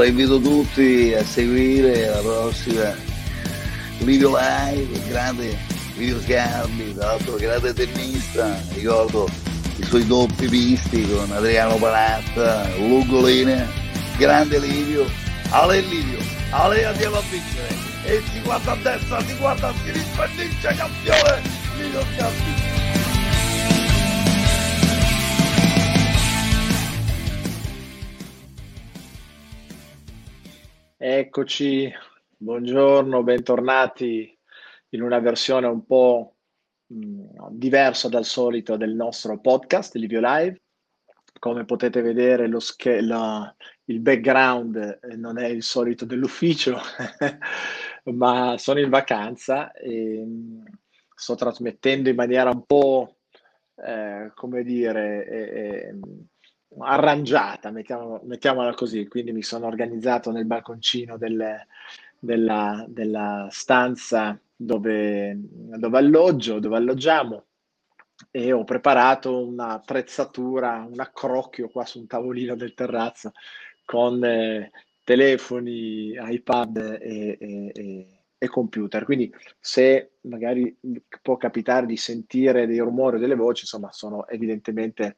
Allora invito tutti a seguire la prossima video live, grande video sgarbi, tra l'altro grande tennista, ricordo i suoi doppi visti con Adriano Panatta, Lugolina, grande Livio, Ale Livio, Ale andiamo a vincere, e si guarda a destra, si guarda a sinistra, e vince campione, video sgarbi. Eccoci, buongiorno, bentornati in una versione un po' mh, diversa dal solito del nostro podcast Livio Live. Come potete vedere sch- la, il background eh, non è il solito dell'ufficio, ma sono in vacanza e mh, sto trasmettendo in maniera un po', eh, come dire, eh, arrangiata, mettiamola, mettiamola così, quindi mi sono organizzato nel balconcino del, della, della, stanza dove, dove alloggio, dove alloggiamo e ho preparato un'attrezzatura, un accrocchio qua su un tavolino del terrazzo con eh, telefoni, iPad e, e, e, e, computer. Quindi se magari può capitare di sentire dei rumori o delle voci, insomma, sono evidentemente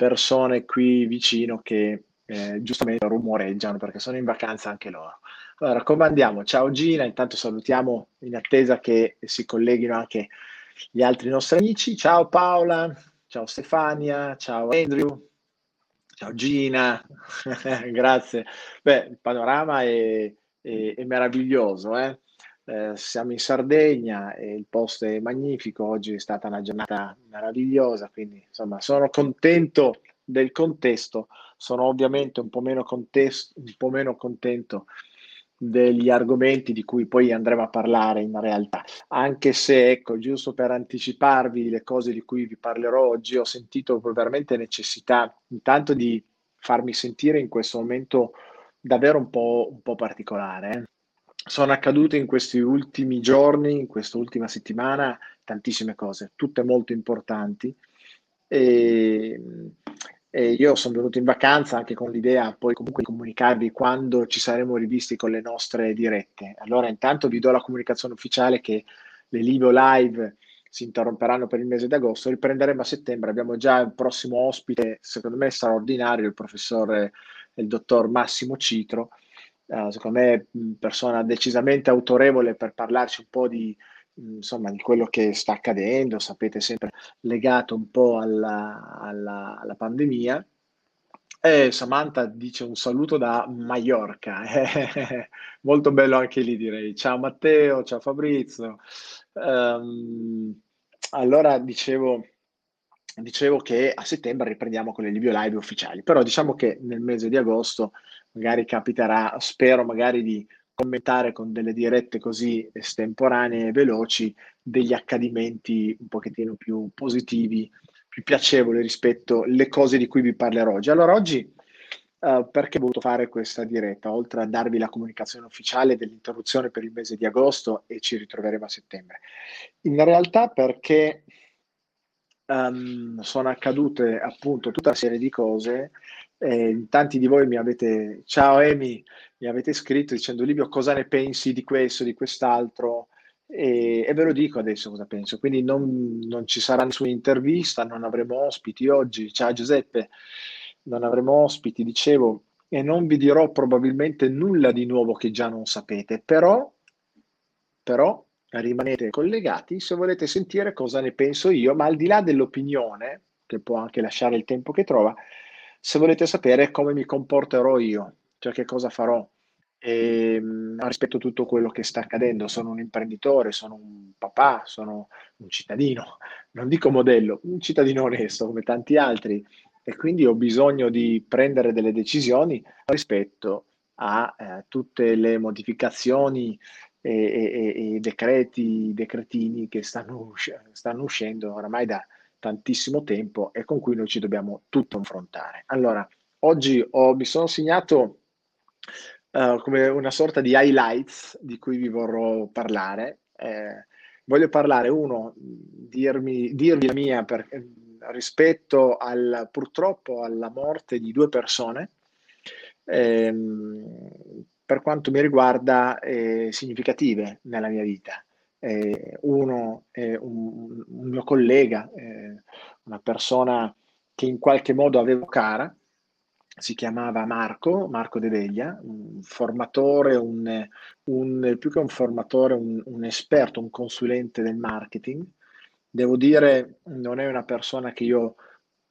persone qui vicino che eh, giustamente rumoreggiano perché sono in vacanza anche loro. Allora, come andiamo? Ciao Gina, intanto salutiamo in attesa che si colleghino anche gli altri nostri amici. Ciao Paola, ciao Stefania, ciao Andrew, ciao Gina, grazie. Beh, il panorama è, è, è meraviglioso, eh? Eh, siamo in Sardegna e il posto è magnifico, oggi è stata una giornata meravigliosa, quindi insomma sono contento del contesto, sono ovviamente un po' meno, contesto, un po meno contento degli argomenti di cui poi andremo a parlare in realtà, anche se ecco, giusto per anticiparvi le cose di cui vi parlerò oggi, ho sentito veramente necessità intanto di farmi sentire in questo momento davvero un po', un po particolare. Sono accadute in questi ultimi giorni, in questa ultima settimana, tantissime cose, tutte molto importanti. E, e io sono venuto in vacanza anche con l'idea poi comunque di comunicarvi quando ci saremo rivisti con le nostre dirette. Allora intanto vi do la comunicazione ufficiale che le Livio Live si interromperanno per il mese d'agosto, riprenderemo a settembre, abbiamo già il prossimo ospite, secondo me straordinario, il professore, il dottor Massimo Citro, uh, secondo me persona decisamente autorevole per parlarci un po' di, insomma, di quello che sta accadendo, sapete, sempre legato un po' alla, alla, alla pandemia. E Samantha dice un saluto da Mallorca, molto bello anche lì direi. Ciao Matteo, ciao Fabrizio. Um, allora dicevo, dicevo che a settembre riprendiamo con le Livio Live ufficiali, però diciamo che nel mese di agosto magari capiterà, spero magari di commentare con delle dirette così estemporanee e veloci degli accadimenti un pochettino più positivi, più piacevoli rispetto alle cose di cui vi parlerò oggi. Allora oggi Uh, perché ho voluto fare questa diretta, oltre a darvi la comunicazione ufficiale dell'interruzione per il mese di agosto e ci ritroveremo a settembre. In realtà perché um, sono accadute appunto tutta una serie di cose eh, tanti di voi mi avete, ciao Emi, mi avete scritto dicendo Livio cosa ne pensi di questo, di quest'altro e, e ve lo dico adesso cosa penso. Quindi non, non, ci sarà nessuna intervista, non avremo ospiti oggi. Ciao Giuseppe, non avremo ospiti, dicevo, e non vi dirò probabilmente nulla di nuovo che già non sapete, però, però rimanete collegati se volete sentire cosa ne penso io, ma al di là dell'opinione, che può anche lasciare il tempo che trova, se volete sapere come mi comporterò io, cioè che cosa farò e, ehm, rispetto a tutto quello che sta accadendo. Sono un imprenditore, sono un papà, sono un cittadino, non dico modello, un cittadino onesto come tanti altri e quindi ho bisogno di prendere delle decisioni rispetto a eh, tutte le modificazioni e, e, e, decreti, decretini che stanno, stanno uscendo oramai da, tantissimo tempo e con cui noi ci dobbiamo tutto confrontare. Allora, oggi ho, mi sono segnato uh, come una sorta di highlights di cui vi vorrò parlare. Eh, voglio parlare, uno, dirmi, dirvi la mia per, rispetto al, purtroppo alla morte di due persone ehm, per quanto mi riguarda, eh, significative nella mia vita. Eh, uno è un, un mio collega, eh, una persona che in qualche modo avevo cara, si chiamava Marco, Marco De Veglia, un formatore, un, un, più che un formatore, un, un, esperto, un consulente del marketing. Devo dire, non è una persona che io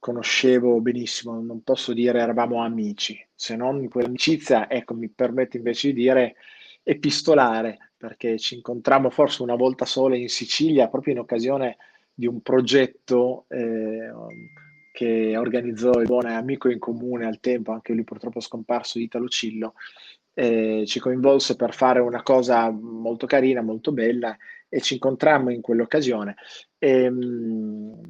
conoscevo benissimo, non posso dire eravamo amici, se non quell'amicizia, ecco, mi permette invece di dire epistolare, perché ci incontrammo forse una volta sola in Sicilia, proprio in occasione di un progetto eh, che organizzò il buon amico in comune al tempo, anche lui purtroppo scomparso, Italo Cillo, eh, ci coinvolse per fare una cosa molto carina, molto bella e ci incontrammo in quell'occasione. E, ehm,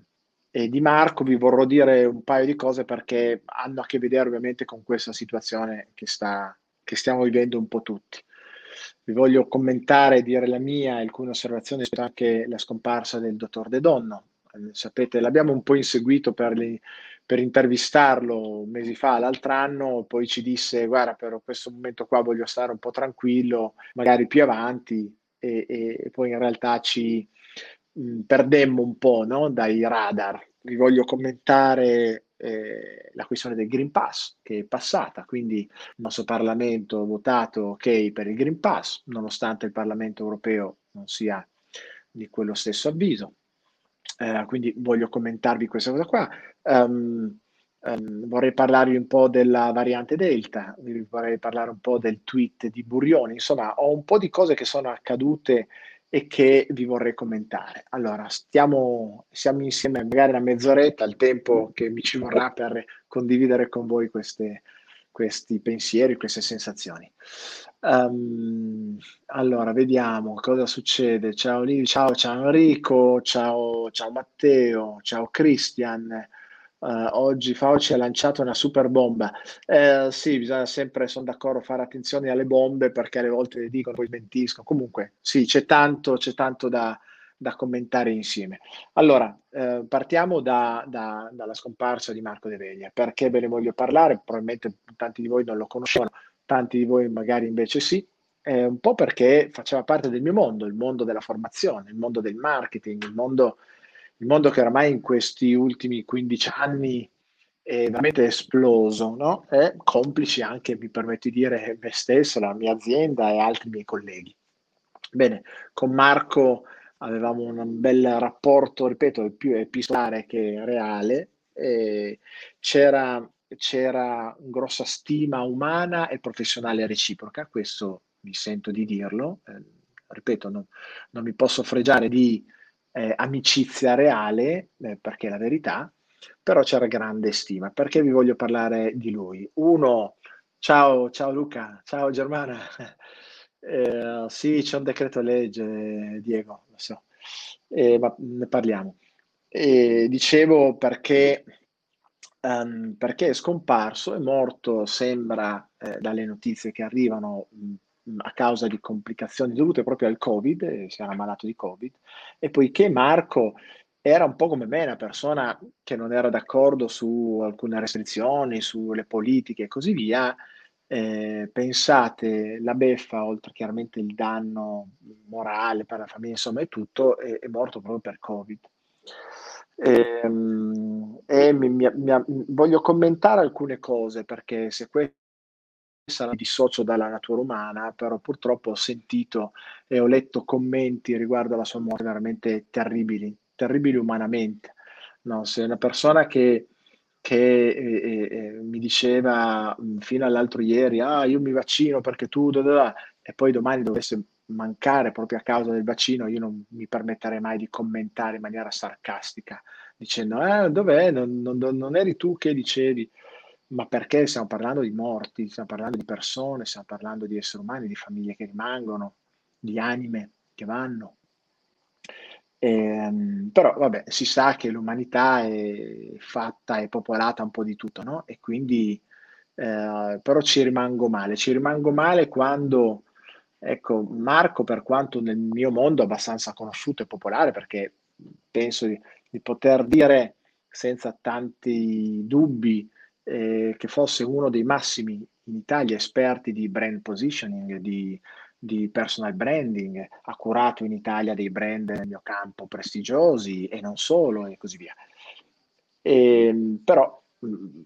e di Marco vi vorrò dire un paio di cose perché hanno a che vedere ovviamente con questa situazione che, sta, che stiamo vivendo un po' tutti. Vi voglio commentare, dire la mia, alcune osservazioni su anche la scomparsa del dottor De Donno, sapete, l'abbiamo un po' inseguito per, le, per intervistarlo mesi fa, l'altro anno, poi ci disse, guarda, per questo momento qua voglio stare un po' tranquillo, magari più avanti, e, e poi in realtà ci mh, perdemmo un po' no? dai radar. Vi voglio commentare eh, la questione del Green Pass che è passata, quindi il nostro Parlamento ha votato ok per il Green Pass, nonostante il Parlamento europeo non sia di quello stesso avviso eh, quindi voglio commentarvi questa cosa qua. Um, um, vorrei parlarvi un po' della variante Delta, vorrei parlare un po' del tweet di Burioni, insomma ho un po' di cose che sono accadute e che vi vorrei commentare. Allora, stiamo, siamo insieme magari una mezz'oretta, il tempo che mi ci vorrà per condividere con voi queste, questi pensieri, queste sensazioni. Um, allora, vediamo cosa succede. Ciao, ciao, ciao Enrico, ciao, ciao Matteo, ciao Christian. Uh, oggi Fauci ha lanciato una super bomba. Eh, sì, bisogna sempre, sono d'accordo, fare attenzione alle bombe perché alle volte le dicono, poi smentiscono. Comunque, sì, c'è tanto, c'è tanto da, da commentare insieme. Allora, eh, partiamo da, da, dalla scomparsa di Marco De Veglia. Perché ve ne voglio parlare? Probabilmente tanti di voi non lo conoscono, tanti di voi magari invece sì. Eh, un po' perché faceva parte del mio mondo, il mondo della formazione, il mondo del marketing, il mondo, il mondo che oramai in questi ultimi 15 anni è veramente esploso, no? E complici anche, mi permetto di dire, me stesso, la mia azienda e altri miei colleghi. Bene, con Marco avevamo un bel rapporto, ripeto, più epistolare che reale, c'era, c'era grossa stima umana e professionale reciproca, questo mi sento di dirlo, eh, ripeto, non, non, mi posso fregiare di eh, amicizia reale, eh, perché è la verità, però c'era grande stima. Perché vi voglio parlare di lui? Uno, ciao, ciao Luca, ciao Germana. Eh, sì, c'è un decreto legge, Diego, lo so, eh, ma ne parliamo. Dicevo perché, um, perché è scomparso, è morto, sembra, eh, dalle notizie che arrivano, a causa di complicazioni dovute proprio al Covid, eh, si era malato di Covid, e poiché Marco era un po' come me, una persona che non era d'accordo su alcune restrizioni, sulle politiche e così via, eh, pensate, la beffa, oltre chiaramente il danno morale per la famiglia, insomma, è tutto, è, è morto proprio per Covid. E, ehm, e mi, mi, mi, voglio commentare alcune cose perché se questo sarà dissocio dalla natura umana, però purtroppo ho sentito e ho letto commenti riguardo alla sua morte veramente terribili, terribili umanamente. No, se una persona che che eh, eh, mi diceva mh, fino all'altro ieri, ah, io mi vaccino perché tu, da, da, da", e poi domani dovesse mancare proprio a causa del vaccino, io non mi permetterei mai di commentare in maniera sarcastica, dicendo, eh, dov'è? Non, non, non eri tu che dicevi? Ma perché stiamo parlando di morti, stiamo parlando di persone, stiamo parlando di esseri umani, di famiglie che rimangono, di anime che vanno. Ehm, però vabbè, si sa che l'umanità è fatta, è popolata un po' di tutto, no? E quindi, eh, però ci rimango male, ci rimango male quando, ecco, Marco, per quanto nel mio mondo abbastanza conosciuto e popolare, perché penso di, di poter dire senza tanti dubbi eh, che fosse uno dei massimi in Italia esperti di brand positioning, di, di personal branding, ha curato in Italia dei brand nel mio campo prestigiosi e non solo e così via. E, ehm, però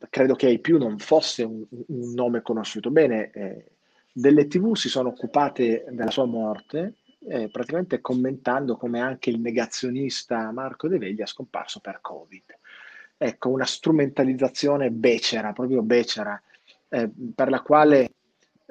credo che ai più non fosse un, un nome conosciuto. Bene, eh, delle tv si sono occupate della sua morte, eh, praticamente commentando come anche il negazionista Marco De Veglia è scomparso per Covid. Ecco, una strumentalizzazione becera, proprio becera, eh, per la quale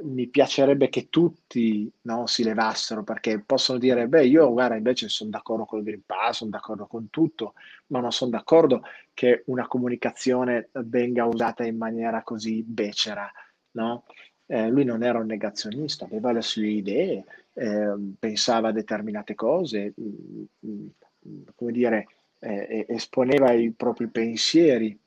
mi piacerebbe che tutti no, si levassero perché possono dire, beh, io guarda, invece sono d'accordo con il Green Pass, sono d'accordo con tutto, ma non sono d'accordo che una comunicazione venga usata in maniera così becera, no? Eh, lui non era un negazionista, aveva le sue idee, eh, pensava a determinate cose, mh, mh, come dire, eh, esponeva i propri pensieri,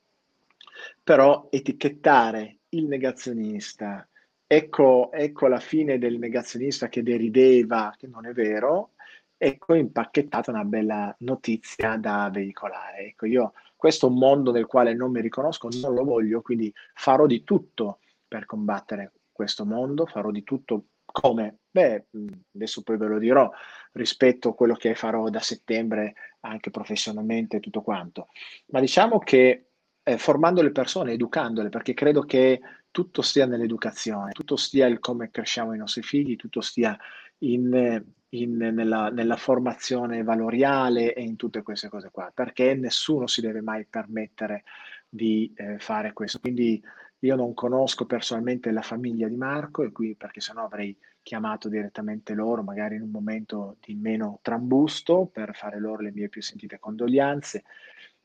però etichettare il negazionista Ecco, ecco la fine del negazionista che derideva, che non è vero, ecco impacchettata una bella notizia da veicolare. Ecco, io questo è un mondo nel quale non mi riconosco, non lo voglio, quindi farò di tutto per combattere questo mondo, farò di tutto come? Beh, adesso poi ve lo dirò rispetto a quello che farò da settembre anche professionalmente e tutto quanto. Ma diciamo che eh, formando le persone, educandole, perché credo che tutto stia nell'educazione, tutto stia il come cresciamo i nostri figli, tutto stia in, in, nella, nella, formazione valoriale e in tutte queste cose qua, perché nessuno si deve mai permettere di eh, fare questo. Quindi io non conosco personalmente la famiglia di Marco e qui perché sennò avrei chiamato direttamente loro, magari in un momento di meno trambusto, per fare loro le mie più sentite condoglianze.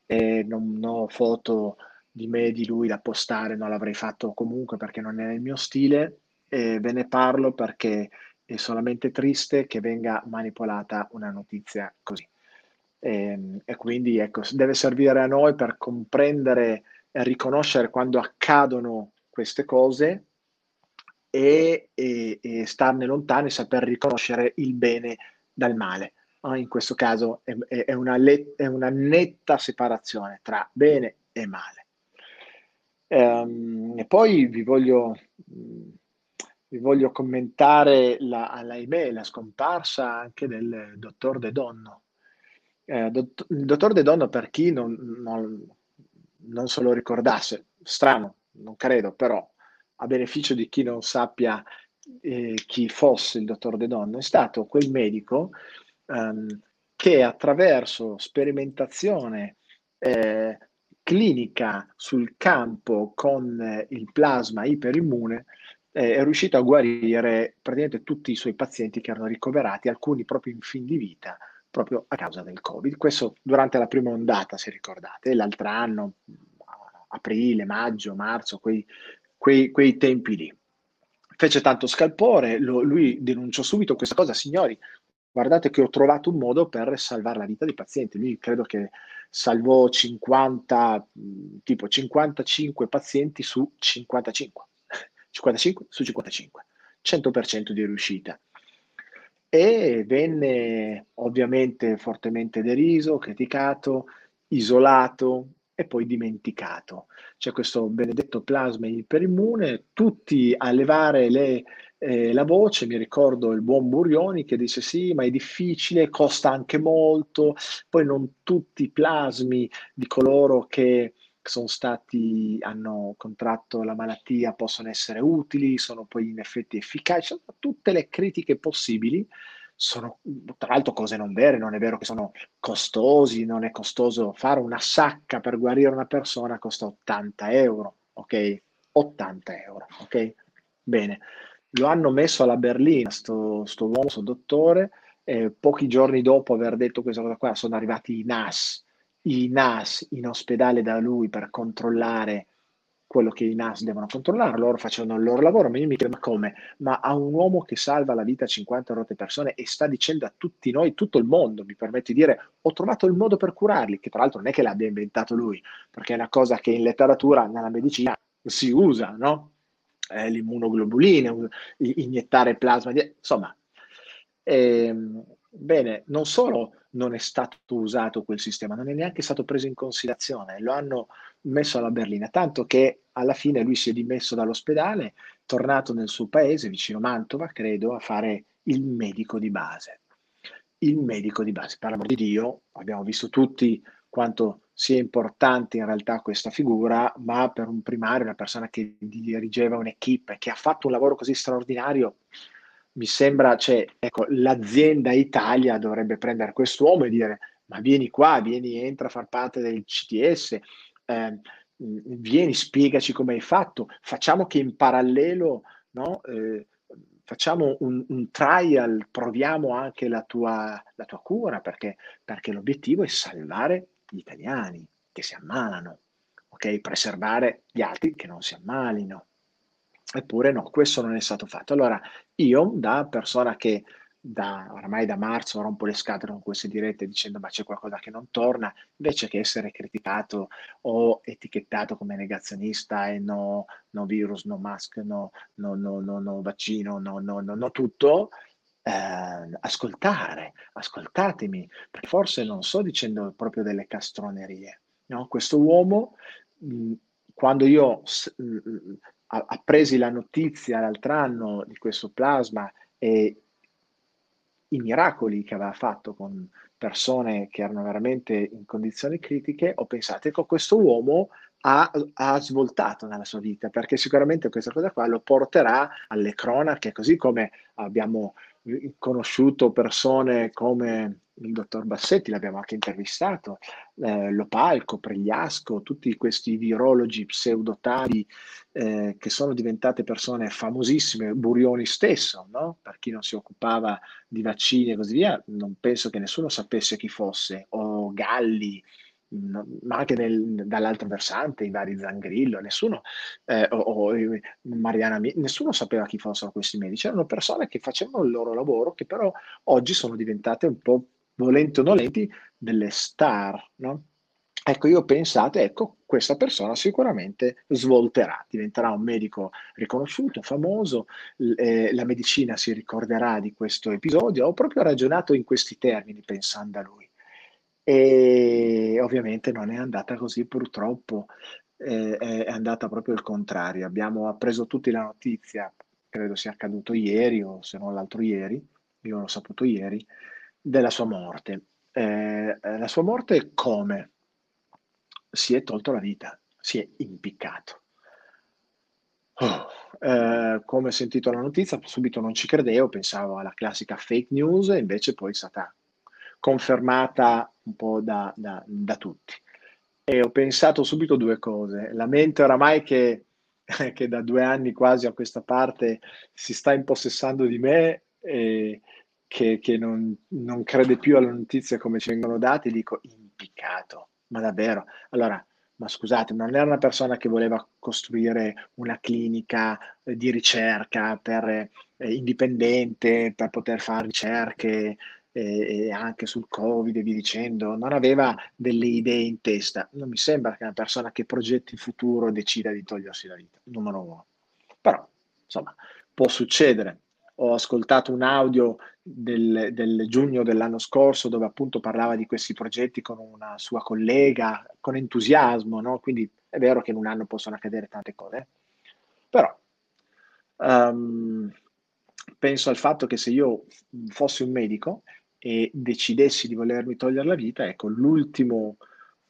E non ho foto di me e di lui da postare, non l'avrei fatto comunque perché non è il mio stile e ve ne parlo perché è solamente triste che venga manipolata una notizia così. E, ehm, e quindi ecco, deve servire a noi per comprendere riconoscere quando accadono queste cose e, e, e starne lontani, saper riconoscere il bene dal male. In questo caso è, è, una le, è una netta separazione tra bene e male. Ehm, e poi vi voglio, vi voglio commentare la, la scomparsa anche del dottor De Donno. Eh, dott- il dottor De Donno, per chi non, non, non se lo ricordasse, strano, non credo, però a beneficio di chi non sappia eh, chi fosse il dottor De Donno, è stato quel medico ehm, che attraverso sperimentazione eh, clinica sul campo con eh, il plasma iperimmune eh, è riuscito a guarire praticamente tutti i suoi pazienti che erano ricoverati, alcuni proprio in fin di vita, proprio a causa del Covid. Questo durante la prima ondata, se ricordate, l'altro anno, aprile, maggio, marzo, quei, quei, quei tempi lì. Fece tanto scalpore, lo, lui denunciò subito questa cosa, signori, guardate che ho trovato un modo per salvare la vita dei pazienti. Lui credo che salvò 50, tipo 55 pazienti su 55, 55 su 55, 100% di riuscita. E venne ovviamente fortemente deriso, criticato, isolato e poi dimenticato. C'è questo benedetto plasma iperimmune, tutti a levare le eh, la voce, mi ricordo il buon Burioni che dice sì, ma è difficile, costa anche molto, poi non tutti i plasmi di coloro che sono stati, hanno contratto la malattia possono essere utili, sono poi in effetti efficaci, sono tutte le critiche possibili, sono tra l'altro cose non vere, non è vero che sono costosi, non è costoso fare una sacca per guarire una persona, costa 80 euro, ok? 80 euro, ok? Bene, lo hanno messo alla berlina, sto, sto uomo, sto dottore, e pochi giorni dopo aver detto questa cosa qua sono arrivati i NAS, i NAS in ospedale da lui per controllare quello che i NAS devono controllare, loro facevano il loro lavoro, ma io mi chiedo ma come? Ma a un uomo che salva la vita a 50 rotte persone e sta dicendo a tutti noi, tutto il mondo, mi permette di dire, ho trovato il modo per curarli, che tra l'altro non è che l'abbia inventato lui, perché è una cosa che in letteratura, nella medicina, si usa, no? eh, l'immunoglobuline, iniettare plasma, insomma. Eh, bene, non solo non è stato usato quel sistema, non è neanche stato preso in considerazione, lo hanno messo alla berlina, tanto che alla fine lui si è dimesso dall'ospedale, tornato nel suo paese, vicino Mantova, credo, a fare il medico di base. Il medico di base, per l'amor di Dio, abbiamo visto tutti quanto sia importante in realtà questa figura, ma per un primario, una persona che dirigeva un'equipe, che ha fatto un lavoro così straordinario, mi sembra, cioè, ecco, l'azienda Italia dovrebbe prendere quest'uomo e dire, ma vieni qua, vieni, entra a far parte del CTS, eh, vieni, spiegaci come hai fatto, facciamo che in parallelo, no, eh, facciamo un, un, trial, proviamo anche la tua, la tua cura, perché, perché l'obiettivo è salvare gli italiani che si ammalano, ok? Preservare gli altri che non si ammalino. Eppure no, questo non è stato fatto. Allora, io da persona che da, oramai da marzo rompo le scatole con queste dirette dicendo ma c'è qualcosa che non torna, invece che essere criticato o etichettato come negazionista e no, no virus, no mask, no, no, no, no, no vaccino, no, no, no, no tutto, eh, ascoltare, ascoltatemi, perché forse non sto dicendo proprio delle castronerie. No? Questo uomo, mh, quando io appresi la notizia l'altro anno di questo plasma e i miracoli che aveva fatto con persone che erano veramente in condizioni critiche, ho pensato, ecco, questo uomo ha, ha, svoltato nella sua vita, perché sicuramente questa cosa qua lo porterà alle cronache, così come abbiamo conosciuto persone come il dottor Bassetti, l'abbiamo anche intervistato, eh, Lopalco, Pregliasco, tutti questi virologi pseudotali eh, che sono diventate persone famosissime, Burioni stesso, no? per chi non si occupava di vaccini e così via, non penso che nessuno sapesse chi fosse, o Galli, ma anche nel, dall'altro versante, i vari Zangrillo, nessuno, eh, o, o, Mariana, nessuno sapeva chi fossero questi medici, erano persone che facevano il loro lavoro, che però oggi sono diventate un po' volenti o nolenti delle star, no? Ecco, io ho pensato, ecco, questa persona sicuramente svolterà, diventerà un medico riconosciuto, famoso, eh, la medicina si ricorderà di questo episodio. Ho proprio ragionato in questi termini pensando a lui. E ovviamente non è andata così purtroppo, eh, è andata proprio il contrario. Abbiamo appreso tutti la notizia, credo sia accaduto ieri o se non l'altro ieri, io l'ho saputo ieri, della sua morte. Eh, la sua morte come? Si è tolto la vita, si è impiccato. Oh, eh, come ho sentito la notizia, subito non ci credevo, pensavo alla classica fake news, e invece poi è stata confermata un po' da, da, da tutti. E ho pensato subito due cose. La mente oramai che, che, da due anni quasi a questa parte si sta impossessando di me e che, che non, non, crede più alle notizie come ci vengono date, dico impiccato, ma davvero. Allora, ma scusate, non era una persona che voleva costruire una clinica eh, di ricerca per, eh, indipendente per poter fare ricerche e, anche sul Covid e via dicendo, non aveva delle idee in testa. Non mi sembra che una persona che progetti il futuro decida di togliersi la vita, numero uno. Però, insomma, può succedere. Ho ascoltato un audio del, del, giugno dell'anno scorso dove appunto parlava di questi progetti con una sua collega, con entusiasmo, no? quindi è vero che in un anno possono accadere tante cose, però um, penso al fatto che se io fossi un medico e decidessi di volermi togliere la vita, ecco, l'ultimo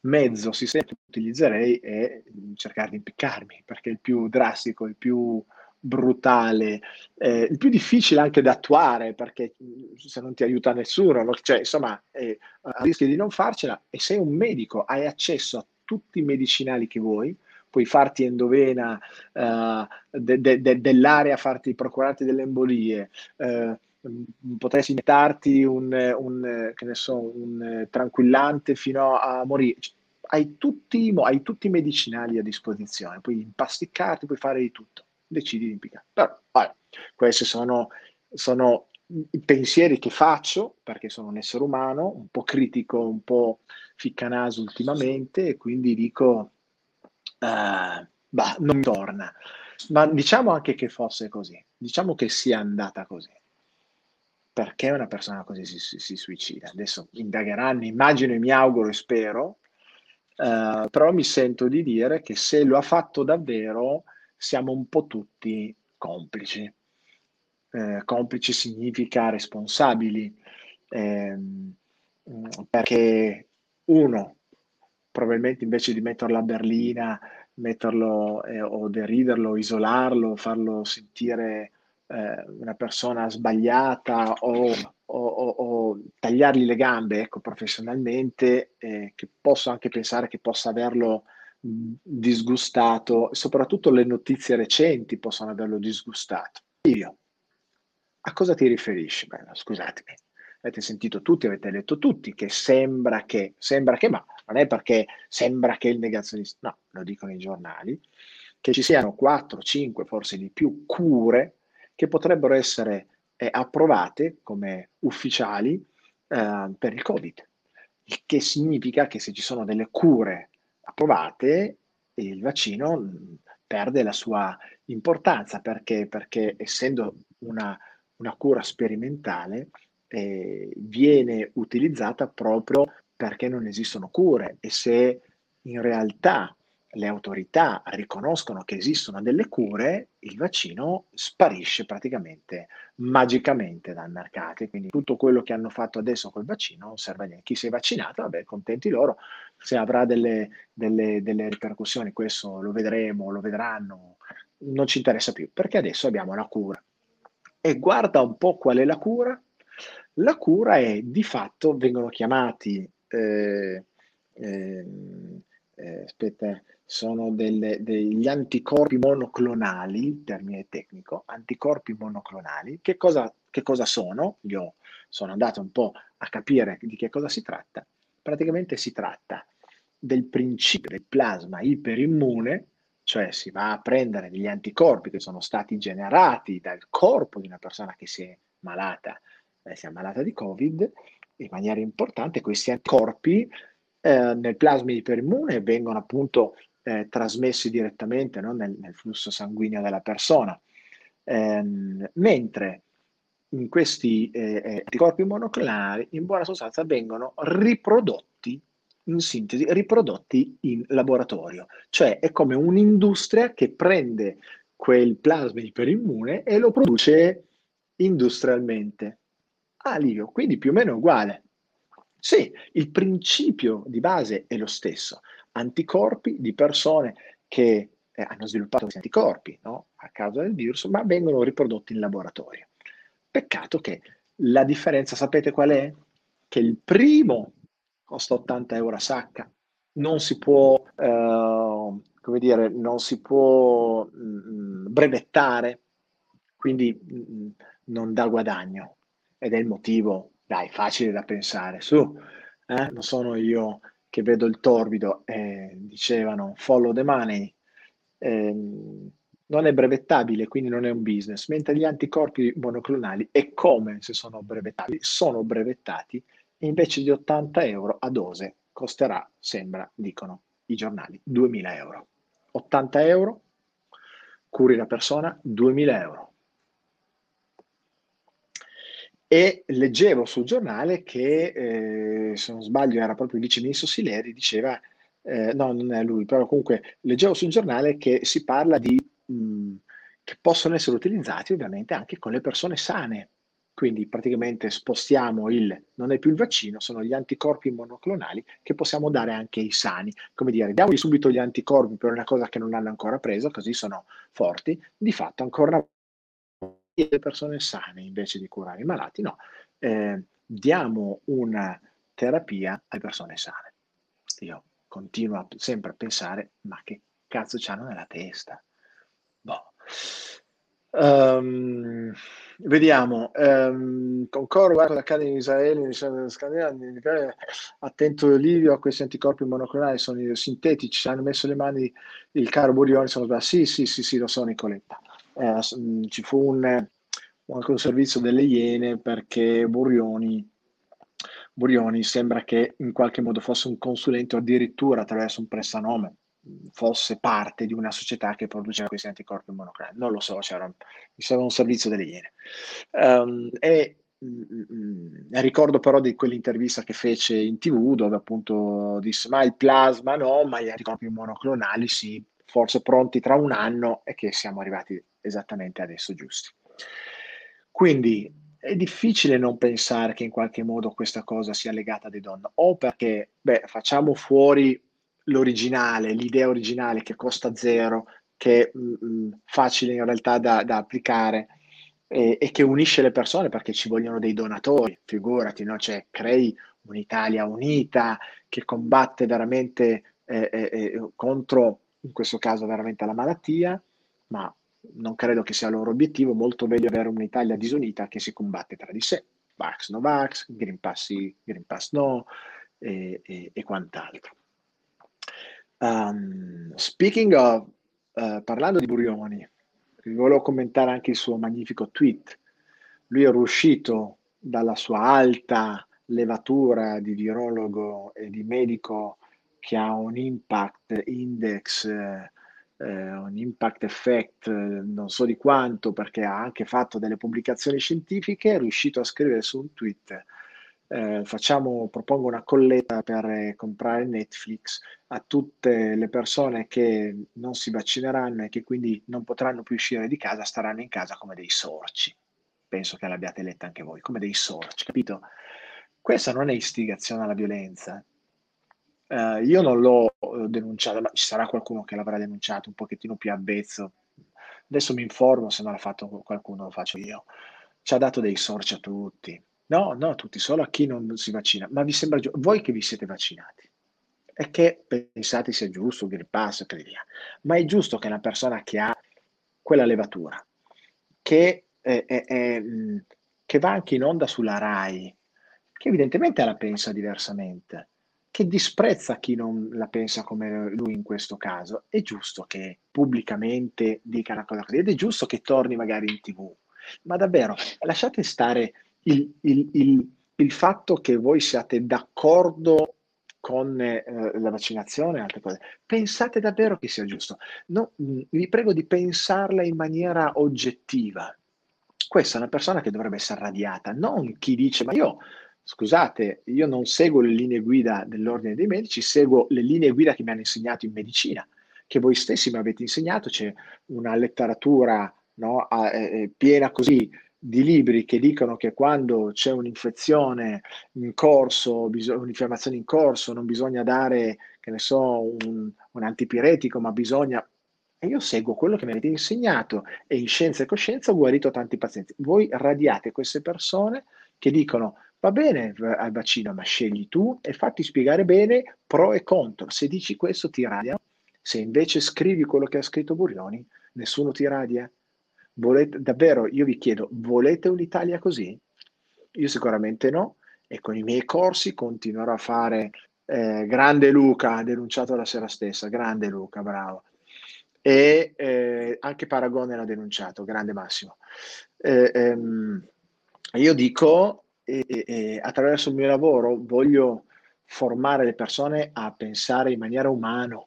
mezzo sistema che utilizzerei è cercare di impiccarmi, perché è il più drastico, il più brutale, eh, il più difficile anche da attuare, perché se non ti aiuta nessuno, cioè, insomma, eh, rischi di non farcela e sei un medico, hai accesso a tutti i medicinali che vuoi, puoi farti endovena uh, de, de, de, dell'area, farti procurarti delle embolie, uh, Mm, potresti iniettarti un, un, so, un, tranquillante fino a morire. Cioè, hai tutti, hai tutti, i medicinali a disposizione, puoi impasticcarti, puoi fare di tutto, decidi di impiegare. Però, vabbè, questi sono, sono, i pensieri che faccio, perché sono un essere umano, un po' critico, un po' ficcanaso ultimamente, e quindi dico, uh, bah, non torna. Ma diciamo anche che fosse così, diciamo che sia andata così perché una persona così si, si, si suicida. Adesso indagheranno, immagino e mi auguro e spero, eh, però mi sento di dire che se lo ha fatto davvero siamo un po' tutti complici. Eh, complici significa responsabili, ehm, perché uno, probabilmente invece di metterlo a berlina, metterlo eh, o deriderlo, isolarlo, farlo sentire eh, una persona sbagliata o, o, o, o, tagliargli le gambe ecco, professionalmente, eh, che posso anche pensare che possa averlo disgustato, soprattutto le notizie recenti possono averlo disgustato. Io, a cosa ti riferisci? Beh, scusatemi, avete sentito tutti, avete letto tutti che sembra che, sembra che, ma non è perché sembra che il negazionista, no, lo dicono i giornali, che ci siano 4, 5, forse di più cure che potrebbero essere eh, approvate come ufficiali eh, per il Covid, il che significa che se ci sono delle cure approvate, il vaccino mm, perde la sua importanza perché, perché essendo una, una cura sperimentale eh, viene utilizzata proprio perché non esistono cure. E se in realtà le autorità riconoscono che esistono delle cure, il vaccino sparisce praticamente magicamente dal mercato. Quindi tutto quello che hanno fatto adesso col vaccino non serve a niente. Chi si è vaccinato, vabbè, contenti loro. Se avrà delle, delle, delle ripercussioni, questo lo vedremo, lo vedranno, non ci interessa più, perché adesso abbiamo la cura. E guarda un po' qual è la cura. La cura è di fatto, vengono chiamati... Eh, eh, eh, aspetta, sono delle, degli anticorpi monoclonali, termine tecnico, anticorpi monoclonali. Che cosa, che cosa sono? Io sono andato un po' a capire di che cosa si tratta. Praticamente si tratta del principio del plasma iperimmune, cioè si va a prendere degli anticorpi che sono stati generati dal corpo di una persona che si è malata, eh, si è malata di Covid, in maniera importante questi anticorpi eh, nel plasma iperimmune vengono appunto eh, trasmessi direttamente no? nel, nel, flusso sanguigno della persona, ehm, mentre in questi eh, eh, anticorpi monoclonali in buona sostanza vengono riprodotti in sintesi, riprodotti in laboratorio, cioè è come un'industria che prende quel plasma iperimmune e lo produce industrialmente. Ah, Livio, quindi più o meno uguale. Sì, il principio di base è lo stesso. Anticorpi di persone che eh, hanno sviluppato questi anticorpi no? a causa del virus, ma vengono riprodotti in laboratorio. Peccato che la differenza, sapete qual è? Che il primo costa 80 euro a sacca, non si può, eh, come dire, non si può mh, mm, brevettare, quindi mh, mm, non dà guadagno ed è il motivo dai, facile da pensare, su, eh? non sono io che vedo il torbido e dicevano follow the money, eh, non è brevettabile, quindi non è un business, mentre gli anticorpi monoclonali è come se sono brevettabili, sono brevettati e invece di 80 euro a dose costerà, sembra, dicono i giornali, 2000 euro. 80 euro, curi la persona, 2000 euro. E leggevo sul giornale che, eh, se non sbaglio, era proprio il vice ministro Sileri, diceva, eh, no, non è lui, però comunque leggevo sul giornale che si parla di, mh, che possono essere utilizzati ovviamente anche con le persone sane. Quindi praticamente spostiamo il, non è più il vaccino, sono gli anticorpi monoclonali che possiamo dare anche ai sani. Come dire, diamogli subito gli anticorpi per una cosa che non hanno ancora preso, così sono forti. Di fatto, ancora una le persone sane invece di curare i malati, no, eh, diamo una terapia alle persone sane. Io continuo a, sempre a pensare, ma che cazzo c'hanno nella testa? Boh. Um, vediamo, um, concordo, guarda accade in Israele, in Israele, attento Livio a questi anticorpi monoclonali, sono sintetici, ci hanno messo le mani il caro Burioni, sono sì, sì, sì, sì, lo so Nicoletta eh, ci fu un, anche un servizio delle Iene perché Burioni, Burioni sembra che in qualche modo fosse un consulente o addirittura attraverso un prestanome fosse parte di una società che produceva questi anticorpi monoclonali. Non lo so, c'era, c'era un servizio delle Iene. Um, e mm, mm, mm, ricordo però di quell'intervista che fece in tv dove appunto disse ma il plasma no, ma gli anticorpi monoclonali sì, forse pronti tra un anno e che siamo arrivati esattamente adesso giusti. Quindi è difficile non pensare che in qualche modo questa cosa sia legata alle donne, o perché beh, facciamo fuori l'originale, l'idea originale che costa zero, che è mh, mm, facile in realtà da, da applicare e, e, che unisce le persone perché ci vogliono dei donatori, figurati, no? cioè, crei un'Italia unita che combatte veramente eh, eh, eh, contro, in questo caso veramente la malattia, ma non credo che sia il loro obiettivo, molto meglio avere un'Italia disunita che si combatte tra di sé, Vax no Vax, Green Pass sì, Green Pass no e, e, e quant'altro. Um, speaking of, uh, parlando di Burioni, volevo commentare anche il suo magnifico tweet. Lui è uscito dalla sua alta levatura di virologo e di medico che ha un impact index, eh, un impact effect, non so di quanto, perché ha anche fatto delle pubblicazioni scientifiche, è riuscito a scrivere su un tweet eh, facciamo, propongo una colletta per eh, comprare Netflix a tutte le persone che non si vaccineranno e che quindi non potranno più uscire di casa, staranno in casa come dei sorci. Penso che l'abbiate letta anche voi, come dei sorci, capito? Questa non è istigazione alla violenza. Uh, io non l'ho eh, denunciata, ma ci sarà qualcuno che l'avrà denunciato un pochettino più avvezzo. Adesso mi informo, se non l'ha fatto qualcuno lo faccio io. Ci ha dato dei sorci a tutti No, no, tutti, solo a chi non si vaccina. Ma vi sembra giusto? Voi che vi siete vaccinati e che pensate sia giusto il Green Pass e così via. Ma è giusto che una persona che ha quella levatura, che, è, è, che va anche in onda sulla RAI, che evidentemente la pensa diversamente, che disprezza chi non la pensa come lui in questo caso, è giusto che pubblicamente dica una cosa così ed è giusto che torni magari in tv. Ma davvero, lasciate stare il, il, il, il fatto che voi siate d'accordo con eh, la vaccinazione e altre cose, pensate davvero che sia giusto? No, mm, vi prego di pensarla in maniera oggettiva. Questa è una persona che dovrebbe essere radiata, non chi dice, ma io, scusate, io non seguo le linee guida dell'ordine dei medici, seguo le linee guida che mi hanno insegnato in medicina, che voi stessi mi avete insegnato, c'è una letteratura no, eh, piena così di libri che dicono che quando c'è un'infezione in corso, un'infiammazione in corso, non bisogna dare, che ne so, un, un antipiretico, ma bisogna... E io seguo quello che mi avete insegnato e in scienza e coscienza ho guarito tanti pazienti. Voi radiate queste persone che dicono va bene al vaccino, ma scegli tu e fatti spiegare bene pro e contro. Se dici questo ti radiano, se invece scrivi quello che ha scritto Burioni, nessuno ti radia. Volete, davvero, io vi chiedo, volete un'Italia così? Io sicuramente no e con i miei corsi continuerò a fare eh, grande Luca, denunciato la sera stessa, grande Luca, bravo. E eh, anche Paragone l'ha denunciato, grande Massimo. Eh, ehm, io dico, attraverso il mio lavoro voglio formare le persone a pensare in maniera umana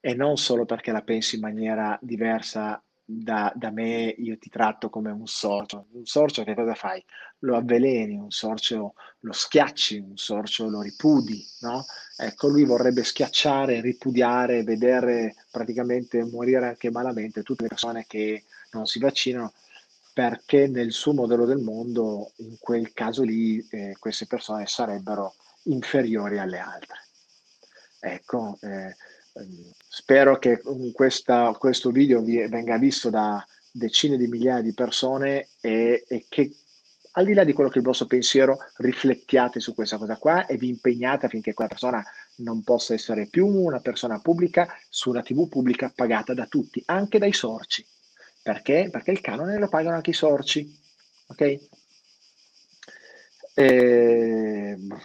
e non solo perché la pensi in maniera diversa da, da, me io ti tratto come un sorcio. Un sorcio che cosa fai? Lo avveleni, un sorcio lo schiacci, un sorcio lo ripudi, no? Ecco, lui vorrebbe schiacciare, ripudiare, vedere praticamente morire anche malamente tutte le persone che non si vaccinano perché nel suo modello del mondo, in quel caso lì, eh, queste persone sarebbero inferiori alle altre. Ecco, eh, Spero che questa, questo video venga visto da decine di migliaia di persone e, e, che al di là di quello che è il vostro pensiero riflettiate su questa cosa qua e vi impegnate affinché quella persona non possa essere più una persona pubblica su una tv pubblica pagata da tutti, anche dai sorci. Perché? Perché il canone lo pagano anche i sorci. Ok? E... Ehm,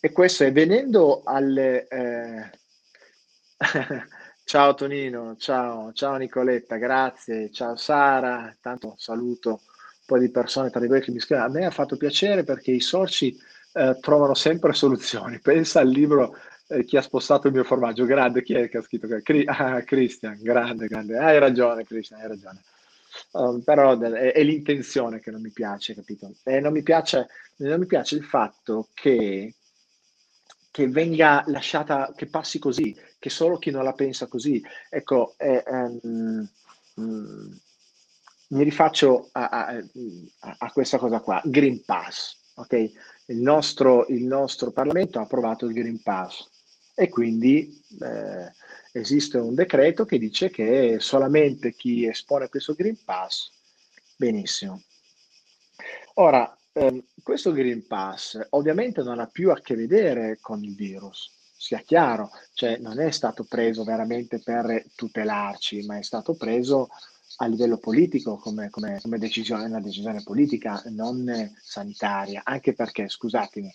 e questo è venendo alle... Eh... ciao Tonino, ciao, ciao Nicoletta, grazie, ciao Sara, tanto saluto un po' di persone tra di voi che mi scrivono. A me ha fatto piacere perché i sorci eh, trovano sempre soluzioni. Pensa al libro eh, Chi ha spostato il mio formaggio, grande, chi è che ha scritto? Cri- ah, Christian, grande, grande, hai ragione Christian, hai ragione. Uh, però è, è, l'intenzione che non mi piace, capito? E non mi piace, non mi piace il fatto che, che venga lasciata, che passi così, che solo chi non la pensa così. Ecco, eh, um, um, mi rifaccio a, a, a, questa cosa qua, Green Pass, ok? Il nostro, il nostro Parlamento ha approvato il Green Pass e quindi eh, esiste un decreto che dice che solamente chi espone questo Green Pass, benissimo. Ora, ehm, questo Green Pass ovviamente non ha più a che vedere con il virus, sia chiaro, cioè non è stato preso veramente per tutelarci, ma è stato preso a livello politico come, come, come decisione, una decisione politica, non sanitaria, anche perché, scusatemi,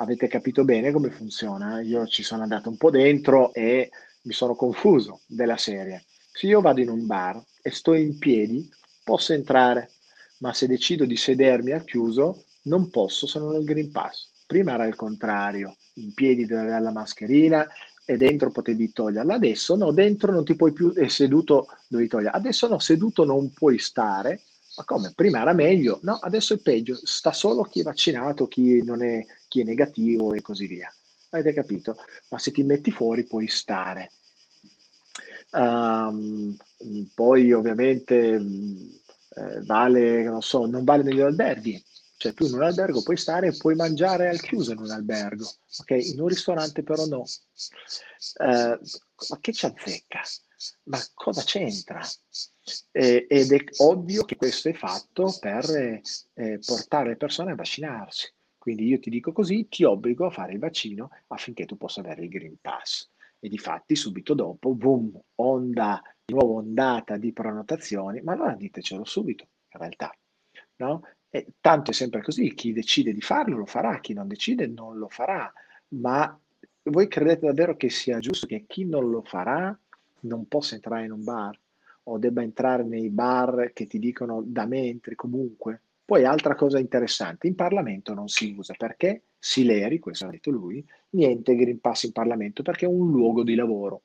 avete capito bene come funziona, io ci sono andato un po' dentro e mi sono confuso della serie. Se io vado in un bar e sto in piedi, posso entrare, ma se decido di sedermi al chiuso, non posso se non ho il Green Pass. Prima era il contrario, in piedi dovevi avere la mascherina e dentro potevi toglierla. Adesso no, dentro non ti puoi più, e seduto devi toglierla. Adesso no, seduto non puoi stare. Ma come? Prima era meglio, no, adesso è peggio. Sta solo chi è vaccinato, chi, non è, chi è negativo e così via. Avete capito? Ma se ti metti fuori puoi stare. Um, poi ovviamente eh, vale, non so, non vale negli alberghi, cioè tu in un albergo puoi stare e puoi mangiare al chiuso in un albergo, ok? In un ristorante però no. Eh, ma che ci azzecca? Ma cosa c'entra? Eh, ed è ovvio che questo è fatto per eh, portare le persone a vaccinarsi. Quindi io ti dico così, ti obbligo a fare il vaccino affinché tu possa avere il Green Pass. E di fatti subito dopo, boom, onda, di nuovo ondata di prenotazioni, ma allora ditecelo subito, in realtà. No? E tanto è sempre così, chi decide di farlo lo farà, chi non decide non lo farà, ma voi credete davvero che sia giusto che chi non lo farà non possa entrare in un bar o debba entrare nei bar che ti dicono da me entri comunque? Poi altra cosa interessante, in Parlamento non si usa perché Sileri, questo ha detto lui, niente Green Pass in Parlamento perché è un luogo di lavoro.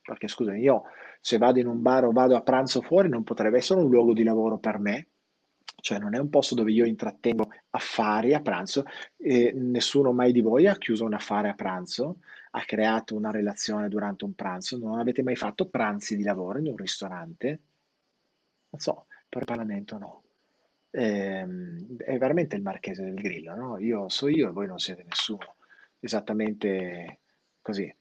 Perché scusami, io se vado in un bar o vado a pranzo fuori non potrebbe essere un luogo di lavoro per me, cioè non è un posto dove io intrattengo affari a pranzo e nessuno mai di voi ha chiuso un affare a pranzo, ha creato una relazione durante un pranzo, non avete mai fatto pranzi di lavoro in un ristorante? Non so, per Parlamento no. Ehm, è veramente il marchese del grillo, no? Io so io e voi non siete nessuno. Esattamente così.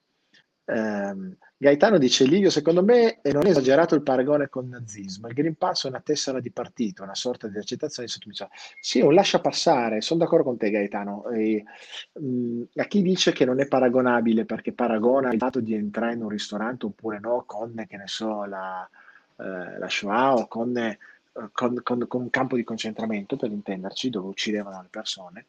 Um, Gaetano dice: Livio, secondo me non è esagerato il paragone con il nazismo. Il Green Pass è una tessera di partito, una sorta di accettazione di sottomissione. Sì, un lascia passare, sono d'accordo con te, Gaetano. E, um, a chi dice che non è paragonabile perché paragona il fatto di entrare in un ristorante oppure no con, che ne so, la, eh, la Shoah o con, con, con, con un campo di concentramento, per intenderci, dove uccidevano le persone.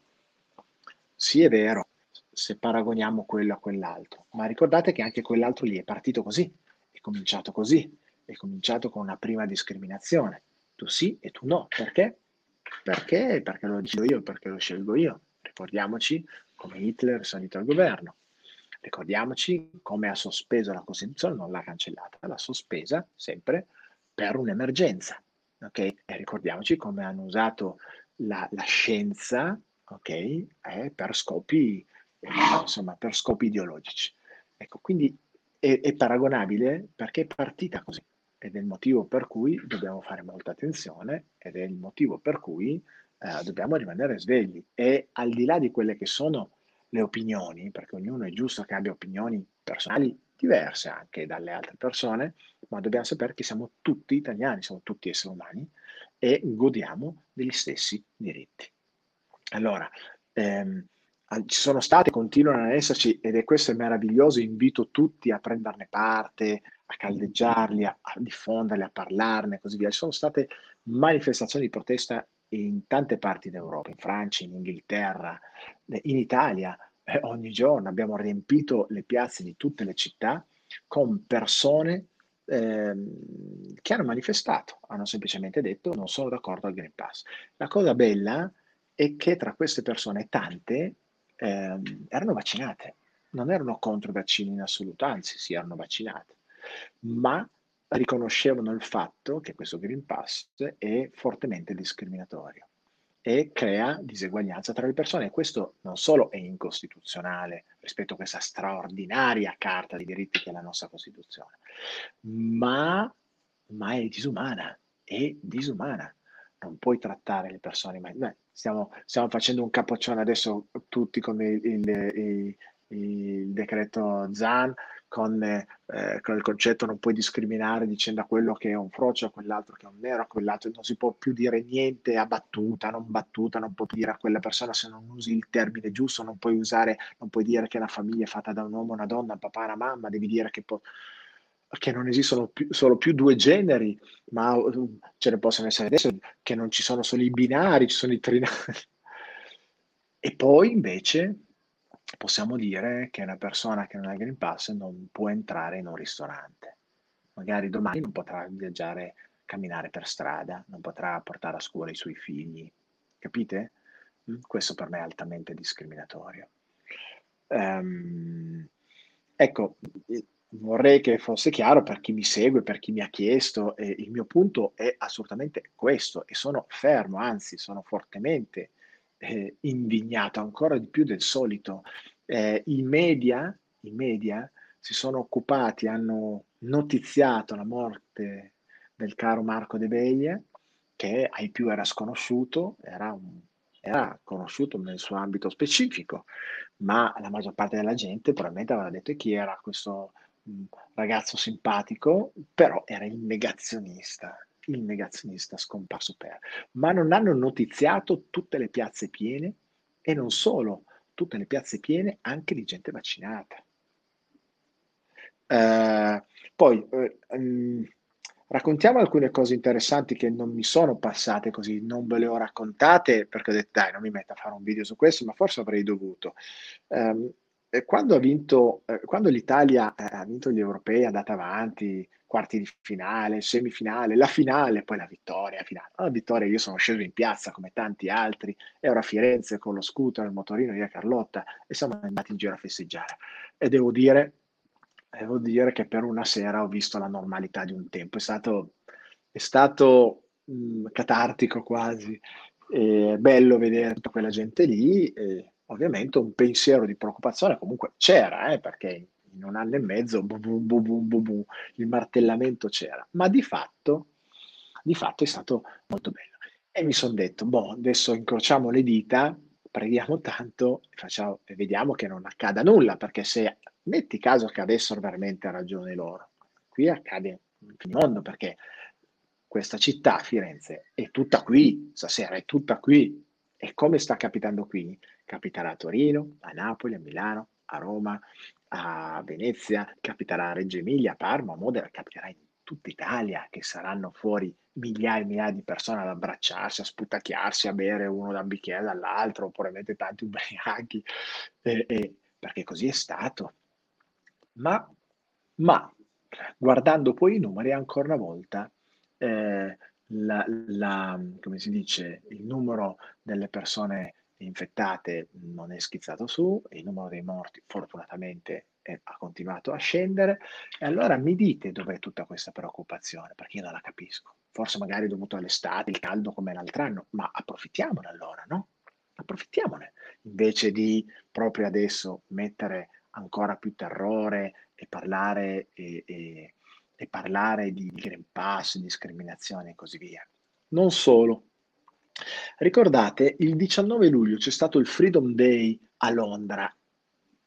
Sì, è vero se paragoniamo quello a quell'altro. Ma ricordate che anche quell'altro lì è partito così, è cominciato così, è cominciato con una prima discriminazione. Tu sì e tu no. Perché? Perché? Perché lo decido io, perché lo scelgo io. Ricordiamoci come Hitler è salito al governo. Ricordiamoci come ha sospeso la Costituzione, non l'ha cancellata, l'ha sospesa sempre per un'emergenza. Okay? E ricordiamoci come hanno usato la, la scienza okay, eh, per scopi insomma, per scopi ideologici. Ecco, quindi è, è paragonabile perché è partita così ed è il motivo per cui dobbiamo fare molta attenzione ed è il motivo per cui eh, dobbiamo rimanere svegli e al di là di quelle che sono le opinioni, perché ognuno è giusto che abbia opinioni personali diverse anche dalle altre persone, ma dobbiamo sapere che siamo tutti italiani, siamo tutti esseri umani e godiamo degli stessi diritti. Allora, ehm, ci sono state, continuano ad esserci, ed è questo è meraviglioso, invito tutti a prenderne parte, a caldeggiarli, a, a diffonderli, a parlarne e così via. Ci sono state manifestazioni di protesta in tante parti d'Europa, in Francia, in Inghilterra, in Italia. Eh, ogni giorno abbiamo riempito le piazze di tutte le città con persone eh, che hanno manifestato, hanno semplicemente detto non sono d'accordo al Green Pass. La cosa bella è che tra queste persone tante eh, erano vaccinate, non erano contro i vaccini in assoluto, anzi si erano vaccinate, ma riconoscevano il fatto che questo Green Pass è fortemente discriminatorio e crea diseguaglianza tra le persone. E questo non solo è incostituzionale rispetto a questa straordinaria carta di diritti che è la nostra Costituzione, ma, ma è disumana, è disumana. Non puoi trattare le persone, ma beh, stiamo, stiamo, facendo un capoccione adesso tutti con il, il, il, il decreto ZAN, con, eh, con, il concetto non puoi discriminare dicendo a quello che è un frocio, a quell'altro che è un nero, a quell'altro non si può più dire niente a battuta, non battuta, non puoi dire a quella persona se non usi il termine giusto, non puoi usare, non puoi dire che la famiglia è fatta da un uomo, una donna, un papà, una mamma, devi dire che, po- che non esistono più, solo più due generi, ma uh, ce ne possono essere adesso, che non ci sono solo i binari, ci sono i trinari. E poi invece possiamo dire che una persona che non ha il Green Pass non può entrare in un ristorante. Magari domani non potrà viaggiare, camminare per strada, non potrà portare a scuola i suoi figli. Capite? Mm, questo per me è altamente discriminatorio. Um, ecco, vorrei che fosse chiaro per chi mi segue, per chi mi ha chiesto, eh, il mio punto è assolutamente questo e sono fermo, anzi sono fortemente eh, indignato ancora di più del solito. Eh, I media, i media si sono occupati, hanno notiziato la morte del caro Marco De Beglie, che ai più era sconosciuto, era, un, era conosciuto nel suo ambito specifico, ma la maggior parte della gente probabilmente aveva detto chi era questo mh, ragazzo simpatico, però era il negazionista, il negazionista scomparso per, ma non hanno notiziato tutte le piazze piene e non solo, tutte le piazze piene anche di gente vaccinata. Uh, poi uh, um, raccontiamo alcune cose interessanti che non mi sono passate così, non ve le ho raccontate perché ho detto dai non mi metto a fare un video su questo, ma forse avrei dovuto. Um, quando, ha vinto, eh, quando l'Italia eh, ha vinto gli europei, è andata avanti, quarti di finale, semifinale, la finale, poi la vittoria finale. La vittoria io sono sceso in piazza come tanti altri, ero a Firenze con lo scooter, il motorino di Carlotta e siamo andati in giro a festeggiare. E devo dire, devo dire che per una sera ho visto la normalità di un tempo, è stato, è stato mh, mm, catartico quasi, è bello vedere tutta quella gente lì. E, ovviamente un pensiero di preoccupazione comunque c'era, eh, perché in un anno e mezzo bu, bu, bu, il martellamento c'era, ma di fatto, di fatto è stato molto bello. E mi sono detto, boh, adesso incrociamo le dita, preghiamo tanto e, vediamo che non accada nulla, perché se metti caso che avessero veramente ragione loro, qui accade in mondo, perché questa città, Firenze, è tutta qui, stasera è tutta qui, e come sta capitando qui, capiterà a Torino, a Napoli, a Milano, a Roma, a Venezia, capiterà a Reggio Emilia, a Parma, a Modena, capiterà in tutta Italia che saranno fuori migliaia e migliaia di persone ad abbracciarsi, a sputacchiarsi, a bere uno da un bicchiere dall'altro, probabilmente tanti ubriachi, eh, eh, perché così è stato. Ma, ma, guardando poi i numeri ancora una volta, eh, la, la, come si dice, il numero delle persone infettate non è schizzato su, il numero dei morti fortunatamente è, ha continuato a scendere e allora mi dite dov'è tutta questa preoccupazione, perché io non la capisco. Forse magari è dovuto all'estate, il caldo come l'altro anno, ma approfittiamone allora, no? Approfittiamone, invece di proprio adesso mettere ancora più terrore e parlare, e, e, e parlare di Green Pass, discriminazione e così via. Non solo, Ricordate, il 19 luglio c'è stato il Freedom Day a Londra.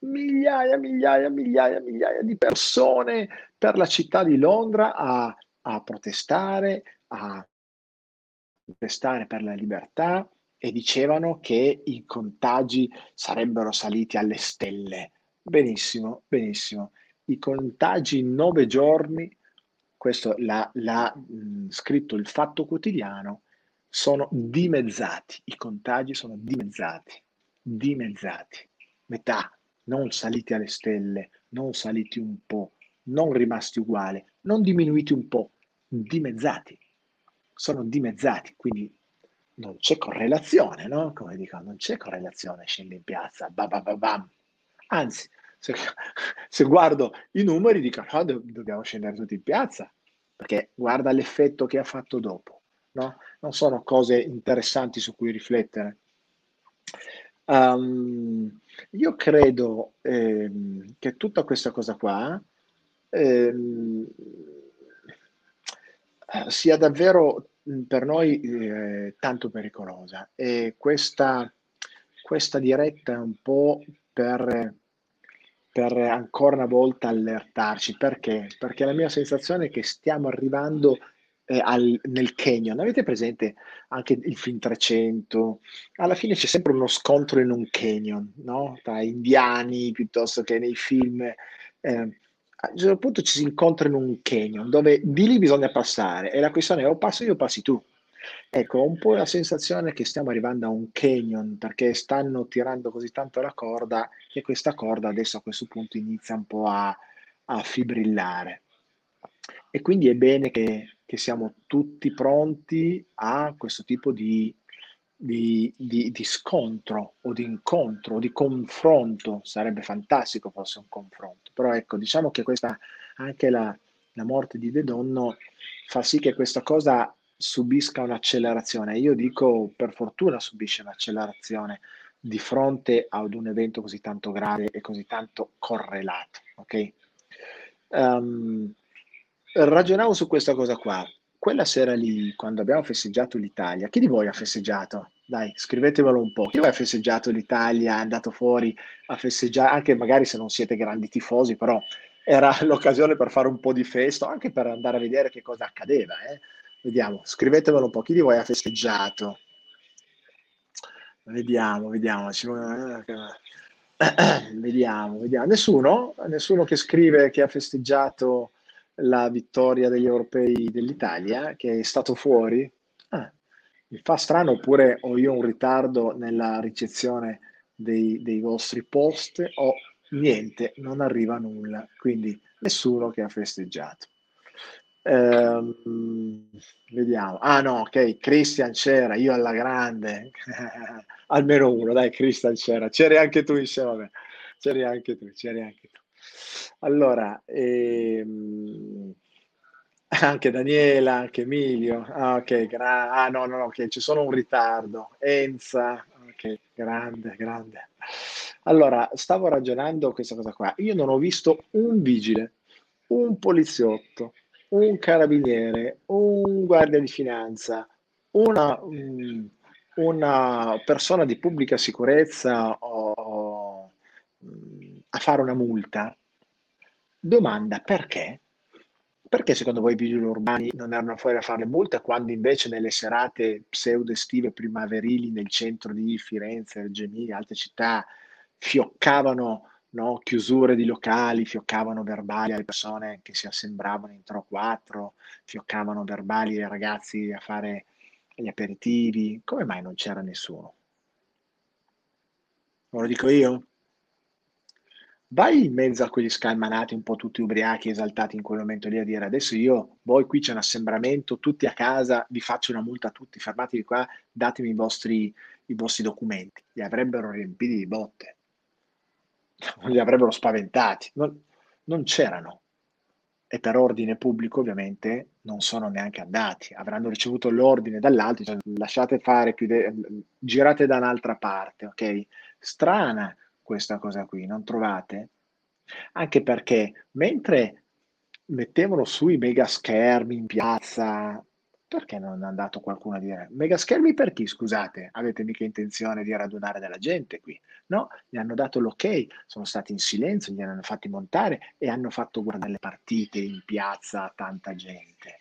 Migliaia, migliaia, migliaia, migliaia di persone per la città di Londra a, a protestare, a protestare per la libertà e dicevano che i contagi sarebbero saliti alle stelle. Benissimo, benissimo. I contagi in nove giorni, questo l'ha, l'ha mh, scritto il Fatto Quotidiano, sono dimezzati, i contagi sono dimezzati, dimezzati, metà, non saliti alle stelle, non saliti un po', non rimasti uguali, non diminuiti un po', dimezzati, sono dimezzati, quindi non c'è correlazione, no? Come dicono, non c'è correlazione, scende in piazza, ba ba ba bam. Anzi, se, se guardo i numeri dico, no, dobbiamo scendere tutti in piazza, perché guarda l'effetto che ha fatto dopo, no? Non sono cose interessanti su cui riflettere. Um, io credo ehm, che tutta questa cosa qua ehm, sia davvero per noi eh, tanto pericolosa e questa, questa diretta è un po' per per ancora una volta allertarci. Perché? Perché la mia sensazione è che stiamo arrivando eh, al, nel canyon. Avete presente anche il film 300? Alla fine c'è sempre uno scontro in un canyon, no? Tra indiani piuttosto che nei film. Eh, a un certo punto ci si incontra in un canyon dove di lì bisogna passare e la questione è o passi io o passi tu. Ecco, ho un po' la sensazione che stiamo arrivando a un canyon perché stanno tirando così tanto la corda che questa corda adesso a questo punto inizia un po' a, a fibrillare. E quindi è bene che, che, siamo tutti pronti a questo tipo di, di, di, di, scontro o di incontro o di confronto. Sarebbe fantastico fosse un confronto, però ecco, diciamo che questa, anche la, la morte di De Donno fa sì che questa cosa subisca un'accelerazione. Io dico per fortuna subisce un'accelerazione di fronte ad un evento così tanto grave e così tanto correlato. Ok? Um, ragionavo su questa cosa qua. Quella sera lì, quando abbiamo festeggiato l'Italia, chi di voi ha festeggiato? Dai, scrivetemelo un po'. Chi di voi ha festeggiato l'Italia, è andato fuori a festeggiare, anche magari se non siete grandi tifosi, però era l'occasione per fare un po' di festa, anche per andare a vedere che cosa accadeva. Eh? Vediamo, scrivetemelo un po', chi di voi ha festeggiato? Vediamo, vediamo. Vediamo, vediamo. Nessuno? Nessuno che scrive che ha festeggiato la vittoria degli europei dell'Italia, che è stato fuori? Ah, mi fa strano, oppure ho io un ritardo nella ricezione dei, dei vostri post o niente, non arriva nulla. Quindi nessuno che ha festeggiato. Ehm, vediamo. Ah no, ok, Christian c'era, io alla grande. Almeno uno, dai, Christian c'era. C'eri anche tu insieme a me. C'eri anche tu, c'eri anche tu. Allora, ehm, anche Daniela, anche Emilio. Ah, ok, gra- ah no, no, no, ok, ci sono un ritardo. Enza, ok, grande, grande. Allora, stavo ragionando questa cosa qua. Io non ho visto un vigile, un poliziotto, un carabiniere, un guardia di finanza, una, mm, una persona di pubblica sicurezza o, fare una multa, domanda perché? Perché secondo voi i vigili urbani non erano fuori a fare le multe quando invece nelle serate pseudo estive primaverili nel centro di Firenze, Reggio Emilia, altre città fioccavano no? chiusure di locali, fioccavano verbali alle persone che si assembravano in 3 o 4, fioccavano verbali ai ragazzi a fare gli aperitivi. Come mai non c'era nessuno? lo dico io? Vai in mezzo a quegli scalmanati un po' tutti ubriachi, esaltati in quel momento lì a dire adesso io, voi qui c'è un assembramento, tutti a casa, vi faccio una multa a tutti, fermatevi qua, datemi i vostri, i vostri documenti. Li avrebbero riempiti di botte li avrebbero spaventati. Non, non c'erano. E per ordine pubblico ovviamente non sono neanche andati, avranno ricevuto l'ordine dall'alto, cioè, lasciate fare, chiude, girate da un'altra parte, ok? Strana questa cosa qui, non trovate? Anche perché mentre mettevano sui mega schermi in piazza perché non è andato qualcuno a dire mega schermi per chi? Scusate, avete mica intenzione di radunare della gente qui? No, gli hanno dato l'ok, sono stati in silenzio, gli hanno fatti montare e hanno fatto guardare le partite in piazza a tanta gente.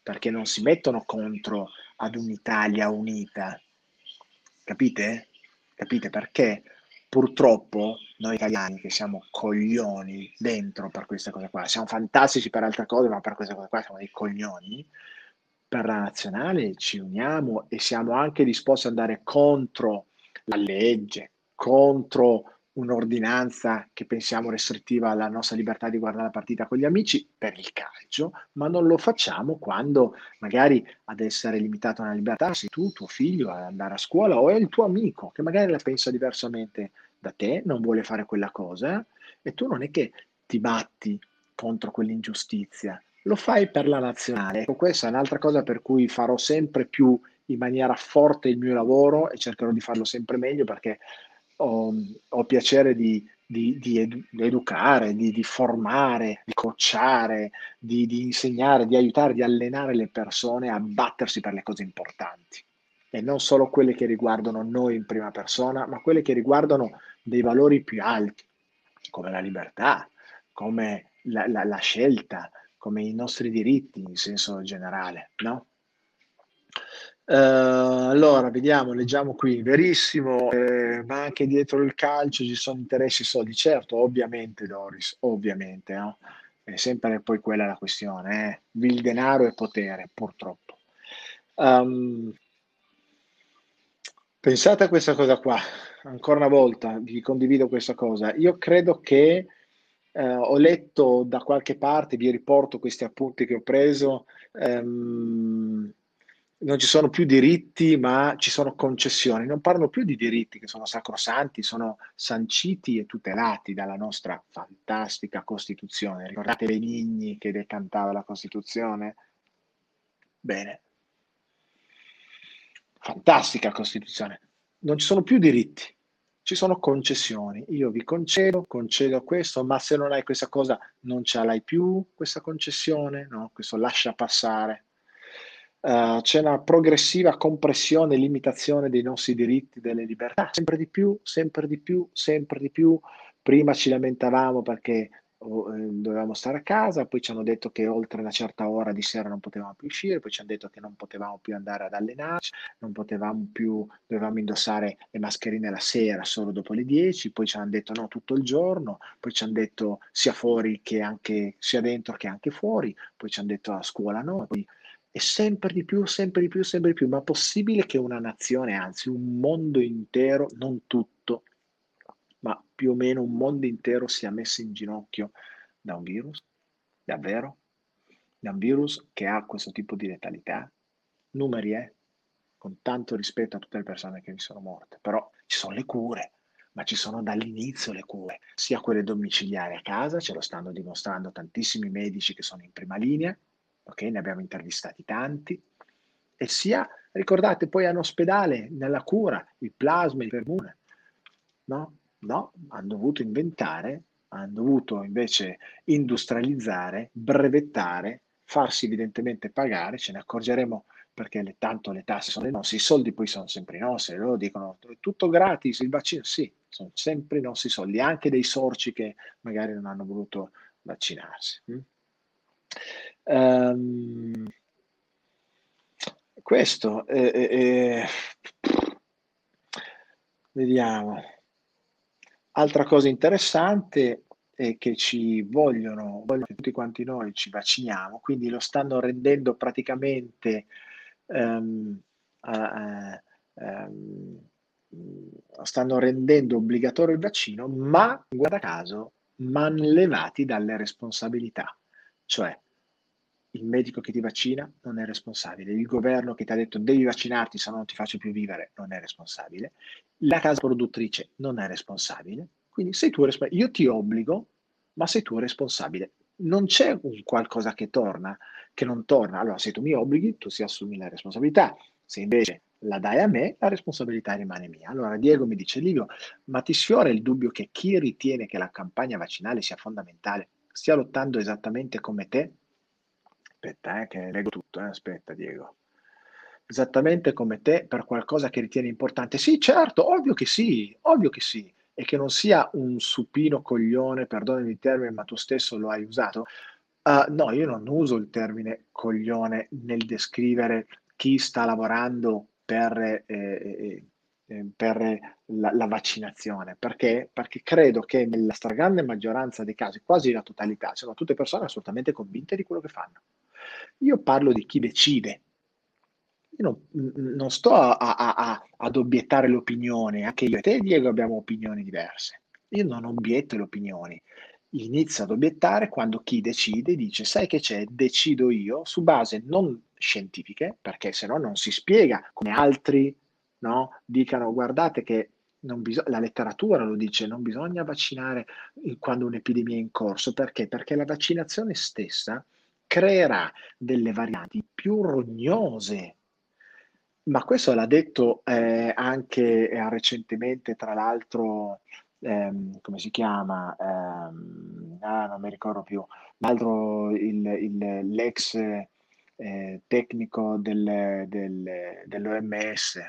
Perché non si mettono contro ad un'Italia unita. Capite? Capite perché? Purtroppo noi italiani che siamo coglioni dentro per queste cose qua, siamo fantastici per altre cose, ma per queste cose qua siamo dei coglioni. Per la nazionale ci uniamo e siamo anche disposti ad andare contro la legge, contro un'ordinanza che pensiamo restrittiva alla nostra libertà di guardare la partita con gli amici per il calcio, ma non lo facciamo quando magari ad essere limitato alla libertà sei tu, tuo figlio, ad andare a scuola o è il tuo amico che magari la pensa diversamente da te, non vuole fare quella cosa e tu non è che ti batti contro quell'ingiustizia, lo fai per la nazionale. Ecco, questa è un'altra cosa per cui farò sempre più in maniera forte il mio lavoro e cercherò di farlo sempre meglio perché ho, ho piacere di, di, di edu- educare, di, formare, di coachare, di, di insegnare, di aiutare, di allenare le persone a battersi per le cose importanti. E non solo quelle che riguardano noi in prima persona, ma quelle che riguardano dei valori più alti, come la libertà, come la, la, la scelta, come i nostri diritti in senso generale, no? Uh, allora, vediamo, leggiamo qui, verissimo, eh, ma anche dietro il calcio ci sono interessi soldi, certo, ovviamente Doris, ovviamente, no? È sempre poi quella la questione, eh? il denaro e potere, purtroppo. Um, pensate a questa cosa qua, ancora una volta vi condivido questa cosa, io credo che eh, ho letto da qualche parte, vi riporto questi appunti che ho preso, ehm, non ci sono più diritti, ma ci sono concessioni. Non parlo più di diritti che sono sacrosanti, sono sanciti e tutelati dalla nostra fantastica Costituzione. Ricordate Benigni che decantava la Costituzione? Bene. Fantastica Costituzione. Non ci sono più diritti, ci sono concessioni. Io vi concedo, concedo questo, ma se non hai questa cosa non ce l'hai più, questa concessione, no? Questo lascia passare. Uh, c'è una progressiva compressione e limitazione dei nostri diritti, delle libertà, sempre di più, sempre di più, sempre di più. Prima ci lamentavamo perché oh, eh, dovevamo stare a casa, poi ci hanno detto che oltre una certa ora di sera non potevamo più uscire, poi ci hanno detto che non potevamo più andare ad allenarci, non potevamo più, dovevamo indossare le mascherine la sera solo dopo le 10, poi ci hanno detto no tutto il giorno, poi ci hanno detto sia fuori che anche, sia dentro che anche fuori, poi ci hanno detto a scuola no, poi e sempre di più, sempre di più, sempre di più. Ma possibile che una nazione, anzi un mondo intero, non tutto, ma più o meno un mondo intero sia messo in ginocchio da un virus? Davvero? Da un virus che ha questo tipo di letalità? Numeri, eh? Con tanto rispetto a tutte le persone che vi sono morte. Però ci sono le cure, ma ci sono dall'inizio le cure, sia quelle domiciliari a casa, ce lo stanno dimostrando tantissimi medici che sono in prima linea, ok? Ne abbiamo intervistati tanti. E sia, ricordate, poi all'ospedale, nella cura, il plasma, il permune. No? No, hanno dovuto inventare, hanno dovuto invece industrializzare, brevettare, farsi evidentemente pagare, ce ne accorgeremo perché le, tanto le tasse sono le nostre, i soldi poi sono sempre i nostri, loro dicono è tutto gratis, il vaccino sì, sono sempre i nostri soldi, anche dei sorci che magari non hanno voluto vaccinarsi. Um, questo è, è, è, vediamo. Altra cosa interessante è che ci vogliono, vogliono tutti quanti noi ci vacciniamo, quindi lo stanno rendendo praticamente um, uh, um, stanno rendendo obbligatorio il vaccino, ma guarda caso, manlevati dalle responsabilità. Cioè, il medico che ti vaccina non è responsabile, il governo che ti ha detto devi vaccinarti se no non ti faccio più vivere non è responsabile, la casa produttrice non è responsabile, quindi sei tu responsabile. Io ti obbligo, ma sei tu responsabile. Non c'è un qualcosa che torna, che non torna. Allora, se tu mi obblighi, tu si assumi la responsabilità. Se invece la dai a me, la responsabilità rimane mia. Allora Diego mi dice, Livio, ma ti sfiora il dubbio che chi ritiene che la campagna vaccinale sia fondamentale stia lottando esattamente come te Aspetta, eh, che leggo tutto. Eh. Aspetta, Diego. Esattamente come te per qualcosa che ritieni importante. Sì, certo, ovvio che sì, ovvio che sì. E che non sia un supino coglione, perdonami il termine, ma tu stesso lo hai usato. Uh, no, io non uso il termine coglione nel descrivere chi sta lavorando per, eh, eh, eh, per la, la, vaccinazione. Perché? Perché credo che nella stragrande maggioranza dei casi, quasi la totalità, sono tutte persone assolutamente convinte di quello che fanno. Io parlo di chi decide. Io non, non sto a, a, a, ad obiettare l'opinione, anche io e te Diego abbiamo opinioni diverse. Io non obietto le opinioni, inizio ad obiettare quando chi decide dice sai che c'è, decido io su base non scientifiche, perché se no non si spiega come altri no, dicano guardate che Bis- la letteratura lo dice, non bisogna vaccinare quando un'epidemia è in corso, perché? Perché la vaccinazione stessa creerà delle varianti più rognose. Ma questo l'ha detto eh, anche eh, recentemente, tra l'altro, ehm, come si chiama? Ehm, ah, non mi ricordo più. L'altro, il, il, l'ex eh, tecnico del, del, dell'OMS, eh,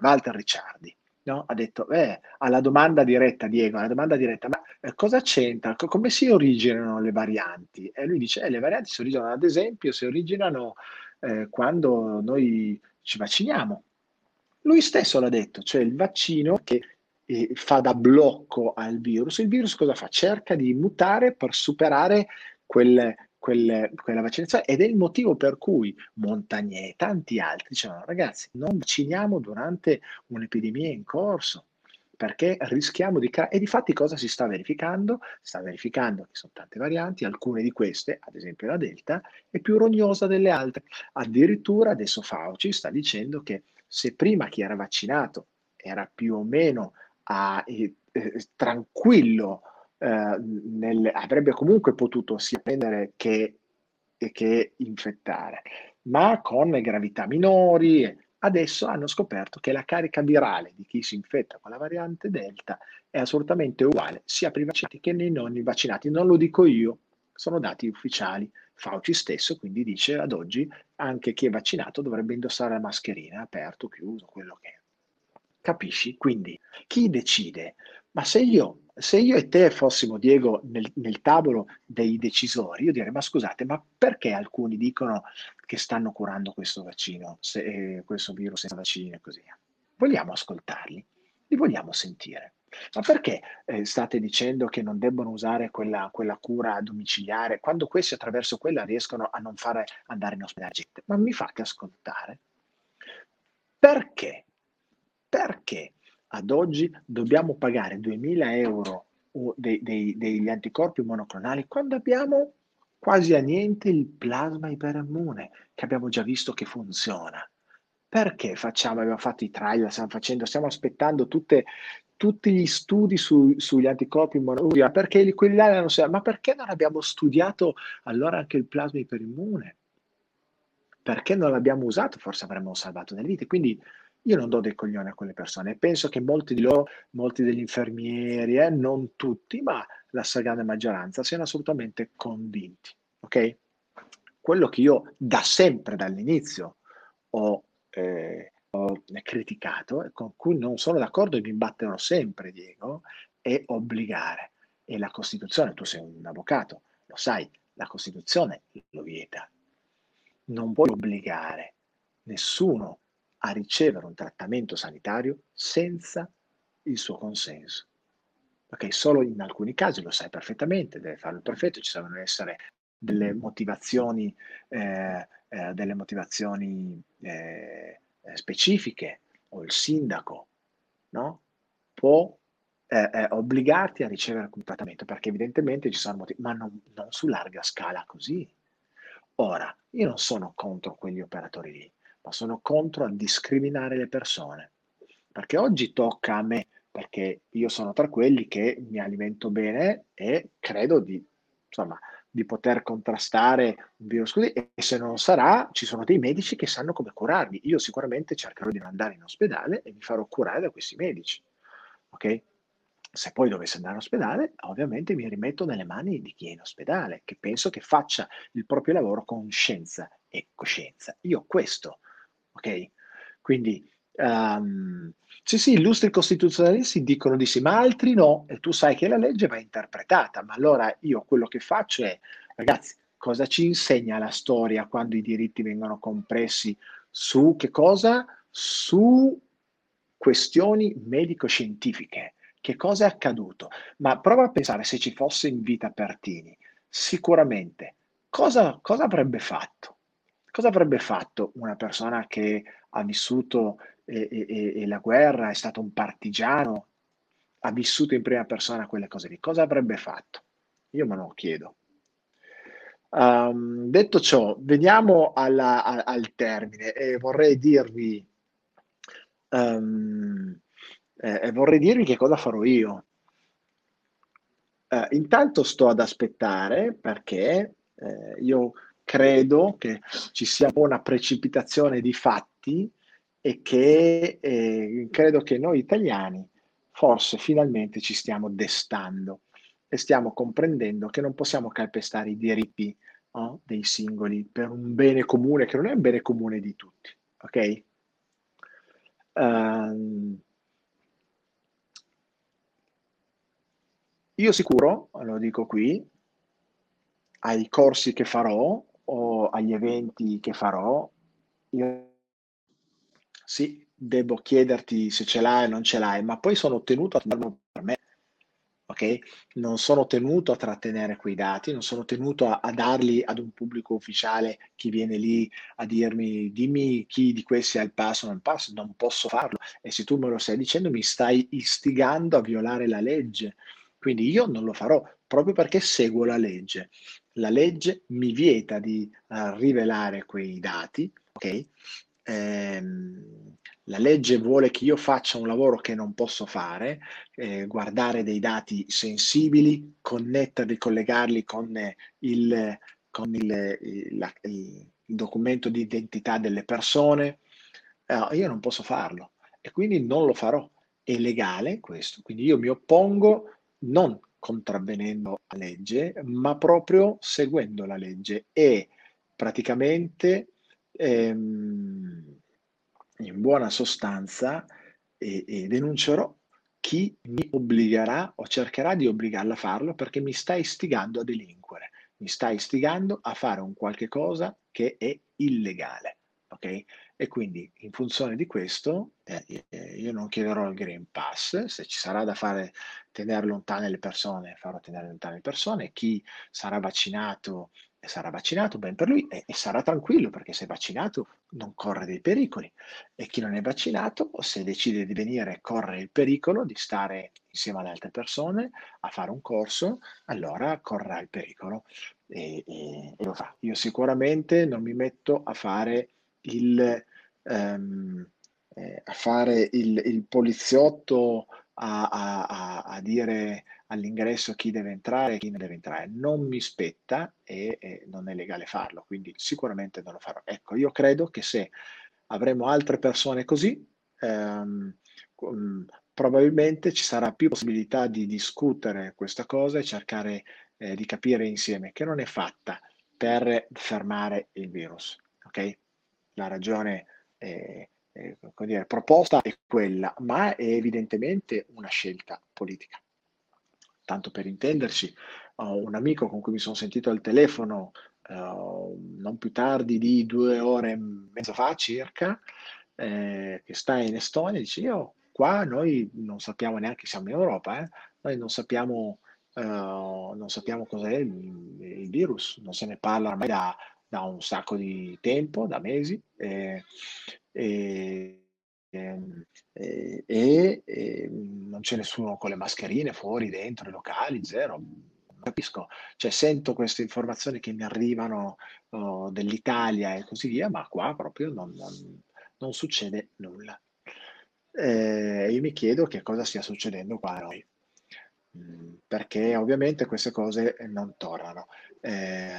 Walter Ricciardi. No? Ha detto, eh, alla domanda diretta, Diego, alla domanda diretta, ma eh, cosa c'entra? Co- come si originano le varianti? E lui dice, eh, le varianti si originano, ad esempio, si originano eh, quando noi ci vacciniamo. Lui stesso l'ha detto, cioè il vaccino che eh, fa da blocco al virus, il virus cosa fa? Cerca di mutare per superare quel, quel, quella vaccinazione ed è il motivo per cui Montagnier e tanti altri dicevano ragazzi non vacciniamo durante un'epidemia in corso perché rischiamo di creare. E di fatti cosa si sta verificando? Si sta verificando che sono tante varianti, alcune di queste, ad esempio la Delta, è più rognosa delle altre. Addirittura adesso Fauci sta dicendo che se prima chi era vaccinato era più o meno a, eh, eh, tranquillo nel, avrebbe comunque potuto sia prendere che, che infettare, ma con gravità minori. Adesso hanno scoperto che la carica virale di chi si infetta con la variante Delta è assolutamente uguale sia per i vaccinati che nei non vaccinati. Non lo dico io, sono dati ufficiali. Fauci stesso quindi dice ad oggi anche chi è vaccinato dovrebbe indossare la mascherina, aperto, chiuso, quello che è. Capisci? Quindi chi decide? Ma se io se io e te fossimo, Diego, nel, nel, tavolo dei decisori, io direi, ma scusate, ma perché alcuni dicono che stanno curando questo vaccino, se, eh, questo virus senza vaccino e così via? Vogliamo ascoltarli? Li vogliamo sentire? Ma perché eh, state dicendo che non debbono usare quella, quella, cura domiciliare quando questi attraverso quella riescono a non fare andare in ospedale gente? Ma mi fate ascoltare? Perché? Perché ad oggi dobbiamo pagare 2.000 euro dei, dei, degli anticorpi monoclonali quando abbiamo quasi a niente il plasma iperimmune che abbiamo già visto che funziona. Perché facciamo, abbiamo fatto i trial, stiamo facendo, stiamo aspettando tutte, tutti gli studi su, sugli anticorpi monoclonali, perché quelli là si, ma perché non abbiamo studiato allora anche il plasma iperimmune? Perché non l'abbiamo usato? Forse avremmo salvato delle vite. Quindi io non do dei coglioni a quelle persone. Penso che molti di loro, molti degli infermieri, eh, non tutti, ma la stragrande maggioranza, siano assolutamente convinti. Ok? Quello che io da sempre, dall'inizio, ho, eh, ho criticato e con cui non sono d'accordo e mi batterò sempre, Diego, è obbligare. E la Costituzione, tu sei un avvocato, lo sai, la Costituzione lo vieta. Non puoi obbligare nessuno a ricevere un trattamento sanitario senza il suo consenso. Perché solo in alcuni casi, lo sai perfettamente, deve farlo il prefetto, ci devono essere delle motivazioni, eh, eh, delle motivazioni eh, specifiche o il sindaco no? può eh, eh, obbligarti a ricevere un trattamento perché evidentemente ci sono motivi, ma non, non su larga scala così. Ora, io non sono contro quegli operatori lì, ma sono contro a discriminare le persone. Perché oggi tocca a me, perché io sono tra quelli che mi alimento bene e credo di, insomma, di poter contrastare un virus così e se non sarà ci sono dei medici che sanno come curarmi. Io sicuramente cercherò di andare in ospedale e mi farò curare da questi medici. Ok? Se poi dovesse andare in ospedale, ovviamente mi rimetto nelle mani di chi è in ospedale, che penso che faccia il proprio lavoro con scienza e coscienza. Io questo ok? Quindi um, sì, sì, illustri costituzionalisti dicono di sì, ma altri no, e tu sai che la legge va interpretata, ma allora io quello che faccio è, ragazzi, cosa ci insegna la storia quando i diritti vengono compressi su che cosa? Su questioni medico-scientifiche. Che cosa è accaduto? Ma prova a pensare se ci fosse in vita Pertini, sicuramente cosa, cosa avrebbe fatto? Cosa avrebbe fatto una persona che ha vissuto eh, eh, la guerra, è stato un partigiano, ha vissuto in prima persona quelle cose lì? Cosa avrebbe fatto? Io me lo chiedo. Um, detto ciò, veniamo alla, a, al termine e vorrei dirvi, um, eh, vorrei dirvi che cosa farò io. Uh, intanto sto ad aspettare perché eh, io credo che ci sia una precipitazione di fatti e che eh, credo che noi italiani forse finalmente ci stiamo destando e stiamo comprendendo che non possiamo calpestare i diritti no, dei singoli per un bene comune che non è un bene comune di tutti, ok? Um, io sicuro, lo dico qui, ai corsi che farò o agli eventi che farò, io sì, devo chiederti se ce l'hai o non ce l'hai, ma poi sono tenuto a tenerlo per me ok? Non sono tenuto a trattenere quei dati, non sono tenuto a, a, darli ad un pubblico ufficiale che viene lì a dirmi dimmi chi di questi ha il passo o non il passo, non posso farlo e se tu me lo stai dicendo mi stai istigando a violare la legge. Quindi io non lo farò proprio perché seguo la legge. La legge mi vieta di uh, rivelare quei dati, ok? Ehm, la legge vuole che io faccia un lavoro che non posso fare, eh, guardare dei dati sensibili, connetterli, collegarli con il, con il, il, la, il documento di identità delle persone. Eh, io non posso farlo e quindi non lo farò. È legale questo, quindi io mi oppongo non contravvenendo la legge, ma proprio seguendo la legge e praticamente ehm, in buona sostanza e, e denuncerò chi mi obbligherà o cercherà di obbligarla a farlo perché mi sta istigando a delinquere, mi sta istigando a fare un qualche cosa che è illegale. Ok? E quindi in funzione di questo eh, eh io non chiederò il Green Pass, se ci sarà da fare tenere lontane le persone, farò tenere lontane le persone, chi sarà vaccinato sarà vaccinato, ben per lui, e, e, sarà tranquillo perché se è vaccinato non corre dei pericoli. E chi non è vaccinato, se decide di venire, corre il pericolo di stare insieme ad altre persone a fare un corso, allora correrà il pericolo e, e, e lo fa. Io sicuramente non mi metto a fare il, um, eh, a fare il, il poliziotto a, a, a, dire all'ingresso chi deve entrare e chi non deve entrare. Non mi spetta e, e, non è legale farlo, quindi sicuramente non lo farò. Ecco, io credo che se avremo altre persone così, ehm, probabilmente ci sarà più possibilità di discutere questa cosa e cercare eh, di capire insieme che non è fatta per fermare il virus. Ok? La ragione è eh, dire, proposta è quella, ma è evidentemente una scelta politica. Tanto per intenderci, ho un amico con cui mi sono sentito al telefono uh, non più tardi di due ore e mezza fa circa, eh, che sta in Estonia, dice io qua noi non sappiamo neanche, siamo in Europa, eh, noi non sappiamo, uh, non sappiamo cos'è il, il, virus, non se ne parla ormai da, da un sacco di tempo, da mesi, eh, e, ehm, e, e, e, non c'è nessuno con le mascherine fuori, dentro i locali, zero. Capisco, cioè sento queste informazioni che mi arrivano oh, dell'Italia e così via, ma qua proprio non, non, non succede nulla. Eh, io mi chiedo che cosa stia succedendo qua a noi, mm, perché ovviamente queste cose non tornano. Eh,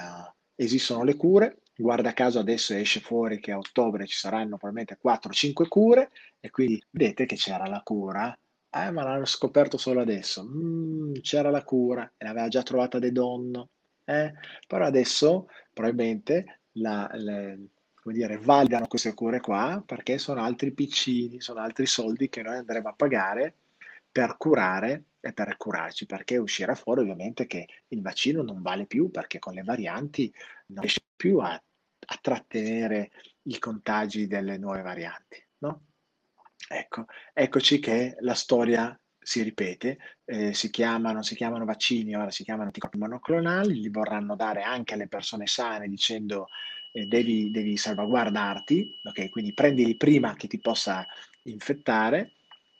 esistono le cure, guarda caso adesso esce fuori che a ottobre ci saranno probabilmente 4-5 cure e quindi vedete che c'era la cura. Eh, ma l'hanno scoperto solo adesso. Mm, c'era la cura e l'aveva già trovata De Donno. Eh? Però adesso probabilmente la, le, come dire, validano queste cure qua perché sono altri piccini, sono altri soldi che noi andremo a pagare per curare e per curarci, perché uscirà fuori ovviamente che il vaccino non vale più perché con le varianti non riesce più a, a trattenere i contagi delle nuove varianti. No? Ecco, eccoci che la storia si ripete, eh, si chiamano, si chiamano vaccini, ora si chiamano anticorpi monoclonali, li vorranno dare anche alle persone sane dicendo eh, devi, devi salvaguardarti, ok? Quindi prendili prima che ti possa infettare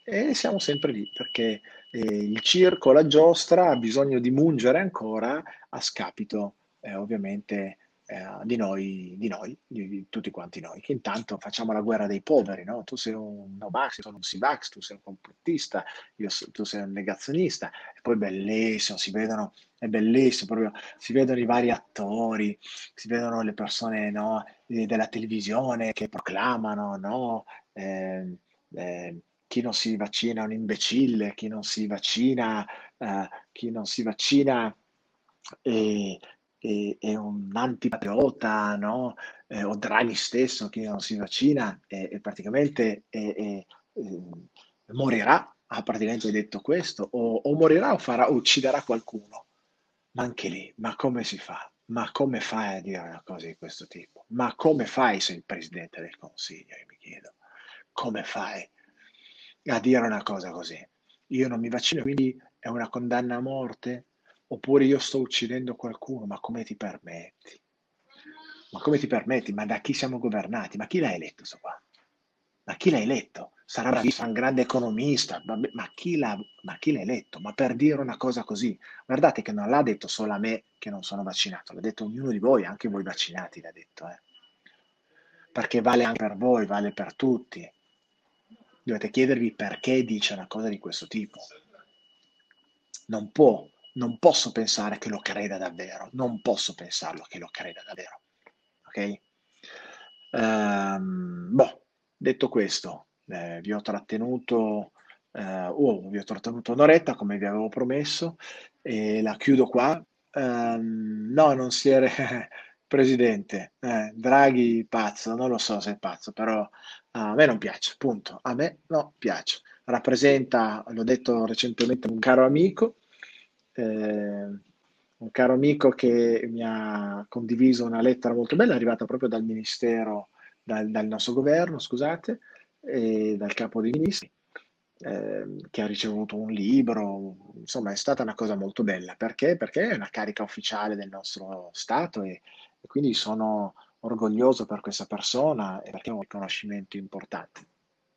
e siamo sempre lì perché eh, il circo, la giostra ha bisogno di mungere ancora a scapito eh, ovviamente eh, di, noi, di noi, di, di, tutti quanti noi, che intanto facciamo la guerra dei poveri, no? Tu sei un no-vax, io sono un Sivax, tu sei un complottista, io, tu sei un negazionista, e poi bellissimo, si vedono, è bellissimo, proprio, si vedono i vari attori, si vedono le persone no, della televisione che proclamano, no? Eh, eh, chi non si vaccina è un imbecille, chi non si vaccina, eh, chi non si vaccina è, è, è un antipatriota, no? Eh, o Draghi stesso, chi non si vaccina, e, praticamente eh, morirà, ha praticamente detto questo, o, o morirà o, farà, ucciderà qualcuno. Ma anche lì, ma come si fa? Ma come fai a dire una cosa di questo tipo? Ma come fai sei il presidente del consiglio? Io mi chiedo. Come fai a dire una cosa così? Io non mi vaccino, quindi è una condanna a morte? Oppure io sto uccidendo qualcuno? Ma come ti permetti? Ma come ti permetti? Ma da chi siamo governati? Ma chi l'ha eletto questo qua? Ma chi l'ha eletto? Sarà bravissimo, un grande economista, ma chi, l'ha, ma chi l'ha eletto? Ma per dire una cosa così, guardate che non l'ha detto solo a me che non sono vaccinato, l'ha detto ognuno di voi, anche voi vaccinati l'ha detto. Eh. Perché vale anche per voi, vale per tutti. Dovete chiedervi perché dice una cosa di questo tipo. Non può, non posso pensare che lo creda davvero, non posso pensarlo che lo creda davvero. Ok? Um, boh, detto questo, eh, vi ho trattenuto, eh, oh, vi ho trattenuto un'oretta come vi avevo promesso e la chiudo qua. Um, no, non si era presidente, eh, Draghi pazzo, non lo so se è pazzo, però a me non piace, punto. A me no, piace. Rappresenta, l'ho detto recentemente, un caro amico, eh, un caro amico che mi ha condiviso una lettera molto bella, arrivata proprio dal Ministero, dal, dal nostro governo, scusate, e dal capo dei ministri, eh, che ha ricevuto un libro, insomma è stata una cosa molto bella. Perché? Perché è una carica ufficiale del nostro Stato e, e quindi sono orgoglioso per questa persona e perché è un riconoscimento importante.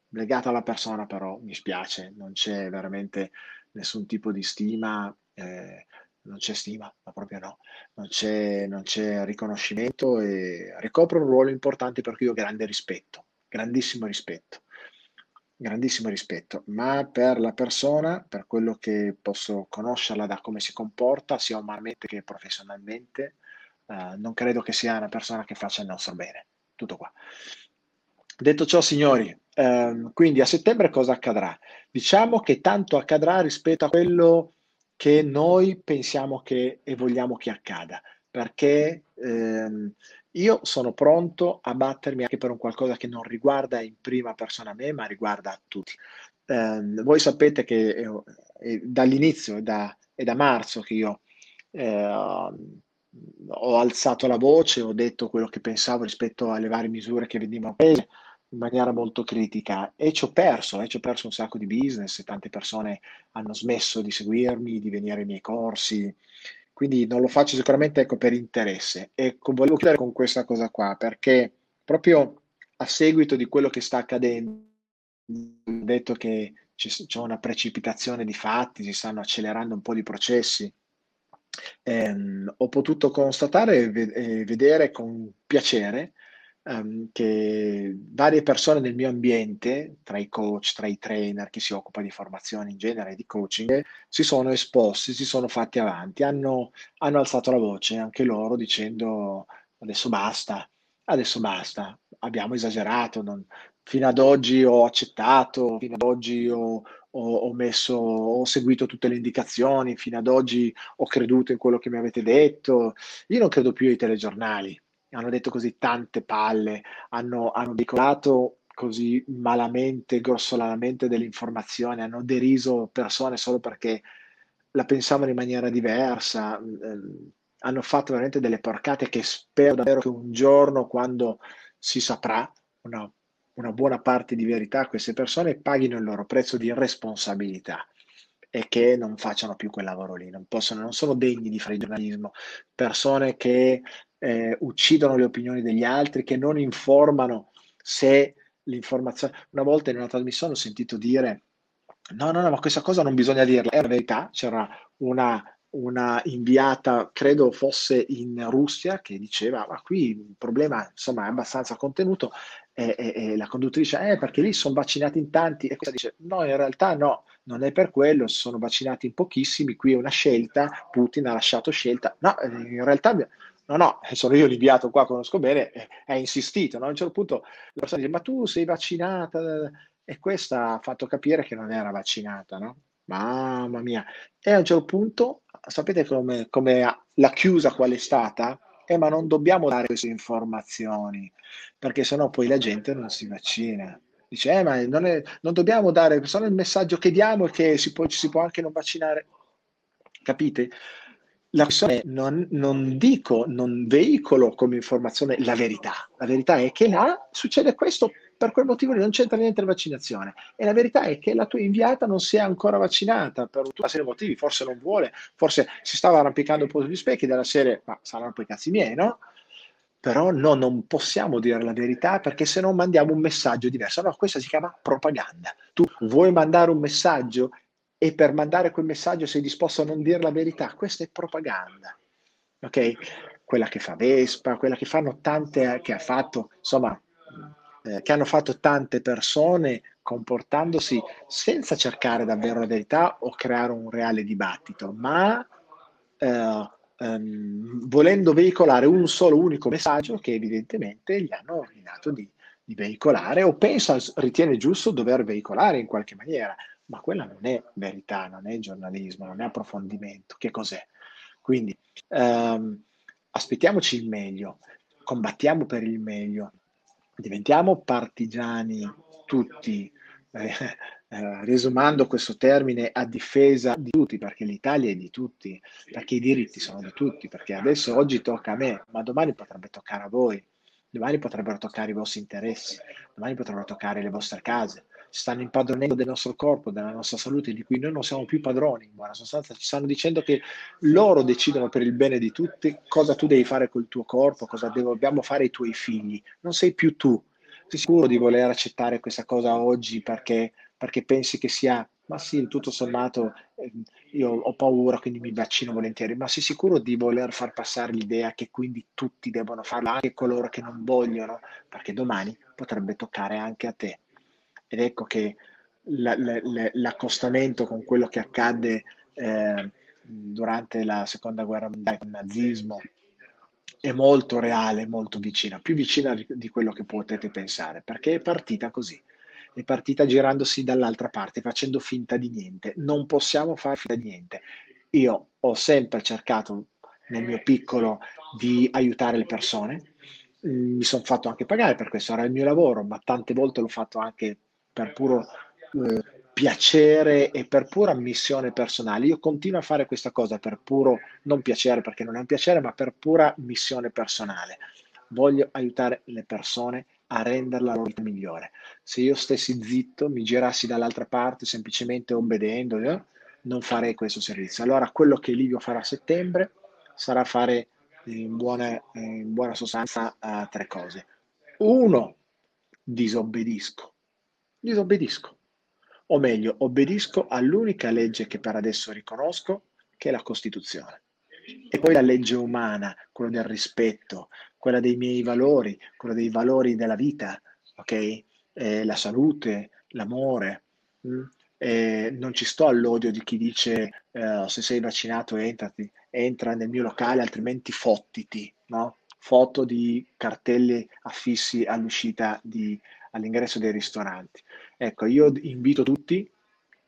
Legato alla persona però mi spiace, non c'è veramente nessun tipo di stima, eh, non c'è stima, ma proprio no, non c'è, non c'è riconoscimento e ricopro un ruolo importante per cui ho grande rispetto, grandissimo rispetto, grandissimo rispetto, ma per la persona, per quello che posso conoscerla da come si comporta, sia umanamente che professionalmente, Uh, non credo che sia una persona che faccia il nostro bene. Tutto qua. Detto ciò, signori, um, quindi a settembre cosa accadrà? Diciamo che tanto accadrà rispetto a quello che noi pensiamo che e vogliamo che accada, perché um, io sono pronto a battermi anche per un qualcosa che non riguarda in prima persona me, ma riguarda a tutti. Um, voi sapete che è dall'inizio, è da, è da marzo che io eh, ho alzato la voce, ho detto quello che pensavo rispetto alle varie misure che venivano prese in maniera molto critica. E ci ho perso, eh, ci ho perso un sacco di business, tante persone hanno smesso di seguirmi, di venire ai miei corsi, quindi non lo faccio sicuramente ecco, per interesse. Ecco, volevo chiudere con questa cosa qua, perché proprio a seguito di quello che sta accadendo, ho detto che c'è una precipitazione di fatti, si stanno accelerando un po' di processi, ehm, ho potuto constatare e vedere con piacere ehm, che varie persone nel mio ambiente, tra i coach, tra i trainer, chi si occupa di formazione in genere, di coaching, si sono esposti, si sono fatti avanti, hanno, hanno alzato la voce anche loro dicendo adesso basta, adesso basta, abbiamo esagerato, non, fino ad oggi ho accettato, fino ad oggi ho, ho, messo, ho seguito tutte le indicazioni, fino ad oggi ho creduto in quello che mi avete detto. Io non credo più ai telegiornali, hanno detto così tante palle, hanno, hanno decorato così malamente, grossolanamente delle informazioni, hanno deriso persone solo perché la pensavano in maniera diversa, eh, hanno fatto veramente delle porcate che spero davvero che un giorno, quando si saprà, una una buona parte di verità a queste persone paghino il loro prezzo di responsabilità e che non facciano più quel lavoro lì, non, possono, non sono degni di fare giornalismo, persone che eh, uccidono le opinioni degli altri, che non informano se l'informazione... Una volta in una trasmissione ho sentito dire no, no, no, ma questa cosa non bisogna dirla, è la verità, c'era una, una inviata, credo fosse in Russia, che diceva, ma qui il problema insomma è abbastanza contenuto, e, e, e la conduttrice, eh, perché lì sono vaccinati in tanti, e questa dice, no, in realtà no, non è per quello, sono vaccinati in pochissimi, qui è una scelta, Putin ha lasciato scelta, no, eh, in realtà no, no, sono io l'inviato qua, conosco bene, ha insistito, no? a un certo punto la persona dice, ma tu sei vaccinata, e questa ha fatto capire che non era vaccinata, no? Mamma mia. E a un certo punto, sapete come, come la chiusa qual è stata? Eh, ma non dobbiamo dare queste informazioni, perché sennò poi la gente non si vaccina. Dice, eh, ma non, è, non dobbiamo dare, solo il messaggio che diamo è che si può, ci si può anche non vaccinare. Capite? La questione non, non dico, non veicolo come informazione la verità. La verità è che là succede questo per quel motivo lì non c'entra niente la vaccinazione. E la verità è che la tua inviata non si è ancora vaccinata per una serie di motivi, forse non vuole, forse si stava arrampicando un po' sugli specchi della serie, ma saranno poi cazzi miei, no? Però no, non possiamo dire la verità perché se no mandiamo un messaggio diverso. No, questa si chiama propaganda. Tu vuoi mandare un messaggio e per mandare quel messaggio sei disposto a non dire la verità. Questa è propaganda. Ok? Quella che fa Vespa, quella che fanno tante, che ha fatto, insomma, eh, che hanno fatto tante persone comportandosi senza cercare davvero la verità o creare un reale dibattito, ma eh, ehm, volendo veicolare un solo unico messaggio che evidentemente gli hanno ordinato di, di veicolare o pensa, ritiene giusto dover veicolare in qualche maniera, ma quella non è verità, non è giornalismo, non è approfondimento, che cos'è? Quindi ehm, aspettiamoci il meglio, combattiamo per il meglio, diventiamo partigiani tutti, eh, eh, riesumando questo termine a difesa di tutti, perché l'Italia è di tutti, perché i diritti sono di tutti, perché adesso oggi tocca a me, ma domani potrebbe toccare a voi, domani potrebbero toccare i vostri interessi, domani potrebbero toccare le vostre case, stanno impadronendo del nostro corpo, della nostra salute, di cui noi non siamo più padroni, in buona sostanza ci stanno dicendo che loro decidono per il bene di tutti cosa tu devi fare col tuo corpo, cosa dobbiamo fare i tuoi figli, non sei più tu. Sei sicuro di voler accettare questa cosa oggi perché, perché pensi che sia, ma sì, tutto sommato eh, io ho paura, quindi mi vaccino volentieri, ma sei sicuro di voler far passare l'idea che quindi tutti devono farlo, anche coloro che non vogliono, perché domani potrebbe toccare anche a te ed ecco che la, la, l'accostamento con quello che accadde eh, durante la seconda guerra mondiale con il nazismo è molto reale, molto vicina, più vicina di quello che potete pensare, perché è partita così, è partita girandosi dall'altra parte, facendo finta di niente. Non possiamo fare finta di niente. Io ho sempre cercato nel mio piccolo di aiutare le persone, mi sono fatto anche pagare per questo, era il mio lavoro, ma tante volte l'ho fatto anche per puro eh, piacere e per pura missione personale. Io continuo a fare questa cosa per puro, non piacere perché non è un piacere, ma per pura missione personale. Voglio aiutare le persone a rendere la loro vita migliore. Se io stessi zitto, mi girassi dall'altra parte semplicemente obbedendo, eh, non farei questo servizio. Allora quello che Livio farà a settembre sarà fare in buona, in buona sostanza uh, tre cose. Uno, disobbedisco disobbedisco. O meglio, obbedisco all'unica legge che per adesso riconosco, che è la Costituzione. E poi la legge umana, quella del rispetto, quella dei miei valori, quella dei valori della vita, ok? Eh, la salute, l'amore. Mm? Eh, non ci sto all'odio di chi dice eh, se sei vaccinato entrati, entra nel mio locale, altrimenti fottiti, no? Foto di cartelli affissi all'uscita di, all'ingresso dei ristoranti. Ecco, io invito tutti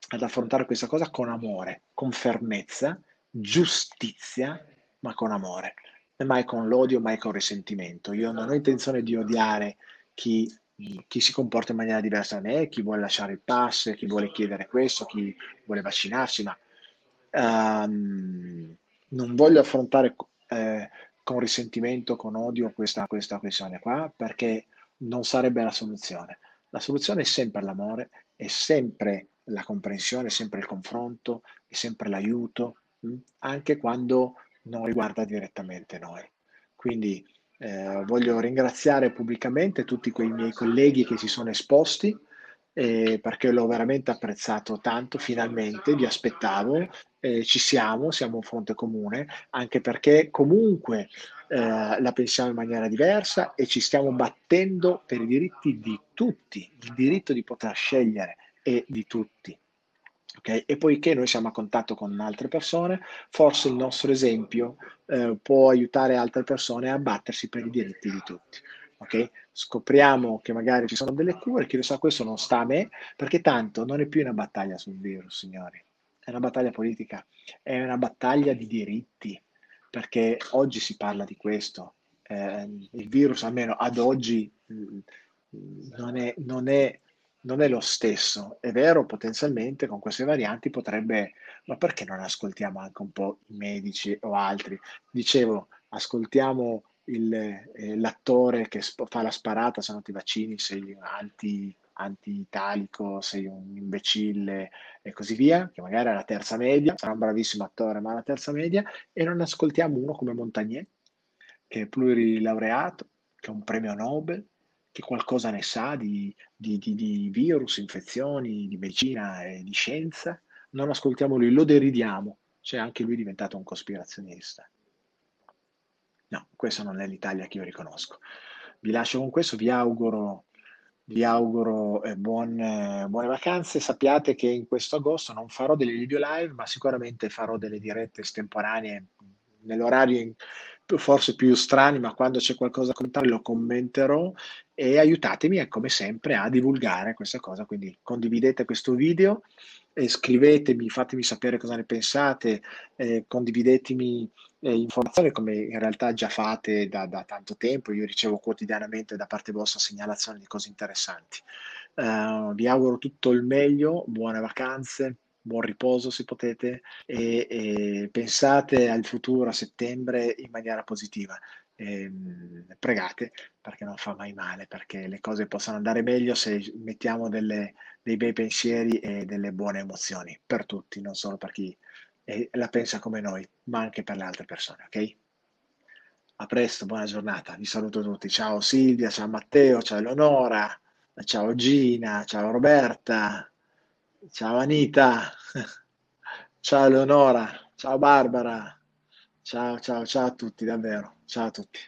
ad affrontare questa cosa con amore, con fermezza, giustizia, ma con amore, e mai con l'odio, mai con risentimento. Io non ho intenzione di odiare chi, chi si comporta in maniera diversa da me, chi vuole lasciare il pass, chi vuole chiedere questo, chi vuole vaccinarsi, ma um, non voglio affrontare eh, con risentimento, con odio questa, questa questione qua, perché non sarebbe la soluzione. La soluzione è sempre l'amore, è sempre la comprensione, è sempre il confronto, è sempre l'aiuto? Mm, anche quando non riguarda direttamente noi. Quindi eh, voglio ringraziare pubblicamente tutti quei miei colleghi che si sono esposti eh, perché l'ho veramente apprezzato tanto, finalmente, vi aspettavo eh, ci siamo, siamo un fronte comune, anche perché comunque eh, la pensiamo in maniera diversa e ci stiamo battendo per i diritti di tutti, il diritto di poter scegliere è di tutti. Okay? E poiché noi siamo a contatto con altre persone, forse il nostro esempio eh, può aiutare altre persone a battersi per i diritti di tutti. Okay? Scopriamo che magari ci sono delle cure, chi lo sa, questo non sta a me, perché tanto non è più una battaglia sul virus, signori, è una battaglia politica, è una battaglia di diritti, perché oggi si parla di questo. Eh, il virus, almeno ad oggi, mm, non è, non è non è lo stesso. È vero, potenzialmente con queste varianti potrebbe, ma perché non ascoltiamo anche un po' i medici o altri? Dicevo, ascoltiamo il, eh, l'attore che fa la sparata, se non ti vaccini sei anti, anti-italico, sei un imbecille e così via, che magari è la terza media, sarà un bravissimo attore, ma è la terza media, e non ascoltiamo uno come Montagnier, che è plurilaureato, che ha un premio Nobel, che qualcosa ne sa di, di, di, di virus, infezioni, di medicina e di scienza, non ascoltiamo lui, lo deridiamo, cioè anche lui è diventato un cospirazionista. No, questa non è l'Italia che io riconosco. Vi lascio con questo, vi auguro, vi auguro eh, buon, eh, buone vacanze. Sappiate che in questo agosto non farò delle video live, ma sicuramente farò delle dirette estemporanee nell'orario forse più strani, ma quando c'è qualcosa da commentare lo commenterò e aiutatemi eh, come sempre a divulgare questa cosa. Quindi condividete questo video, scrivetemi, fatemi sapere cosa ne pensate, eh, condividetemi eh, informazioni come in realtà già fate da, da, tanto tempo. Io ricevo quotidianamente da parte vostra segnalazioni di cose interessanti. Uh, vi auguro tutto il meglio, buone vacanze buon riposo se potete e, e pensate al futuro a settembre in maniera positiva. E, ehm, pregate perché non fa mai male, perché le cose possono andare meglio se mettiamo delle, dei bei pensieri e delle buone emozioni per tutti, non solo per chi è, la pensa come noi, ma anche per le altre persone, ok? A presto, buona giornata, vi saluto tutti. Ciao Silvia, ciao Matteo, ciao Eleonora, ciao Gina, ciao Roberta. Ciao Anita, ciao Eleonora, ciao Barbara, ciao ciao ciao a tutti davvero, ciao a tutti.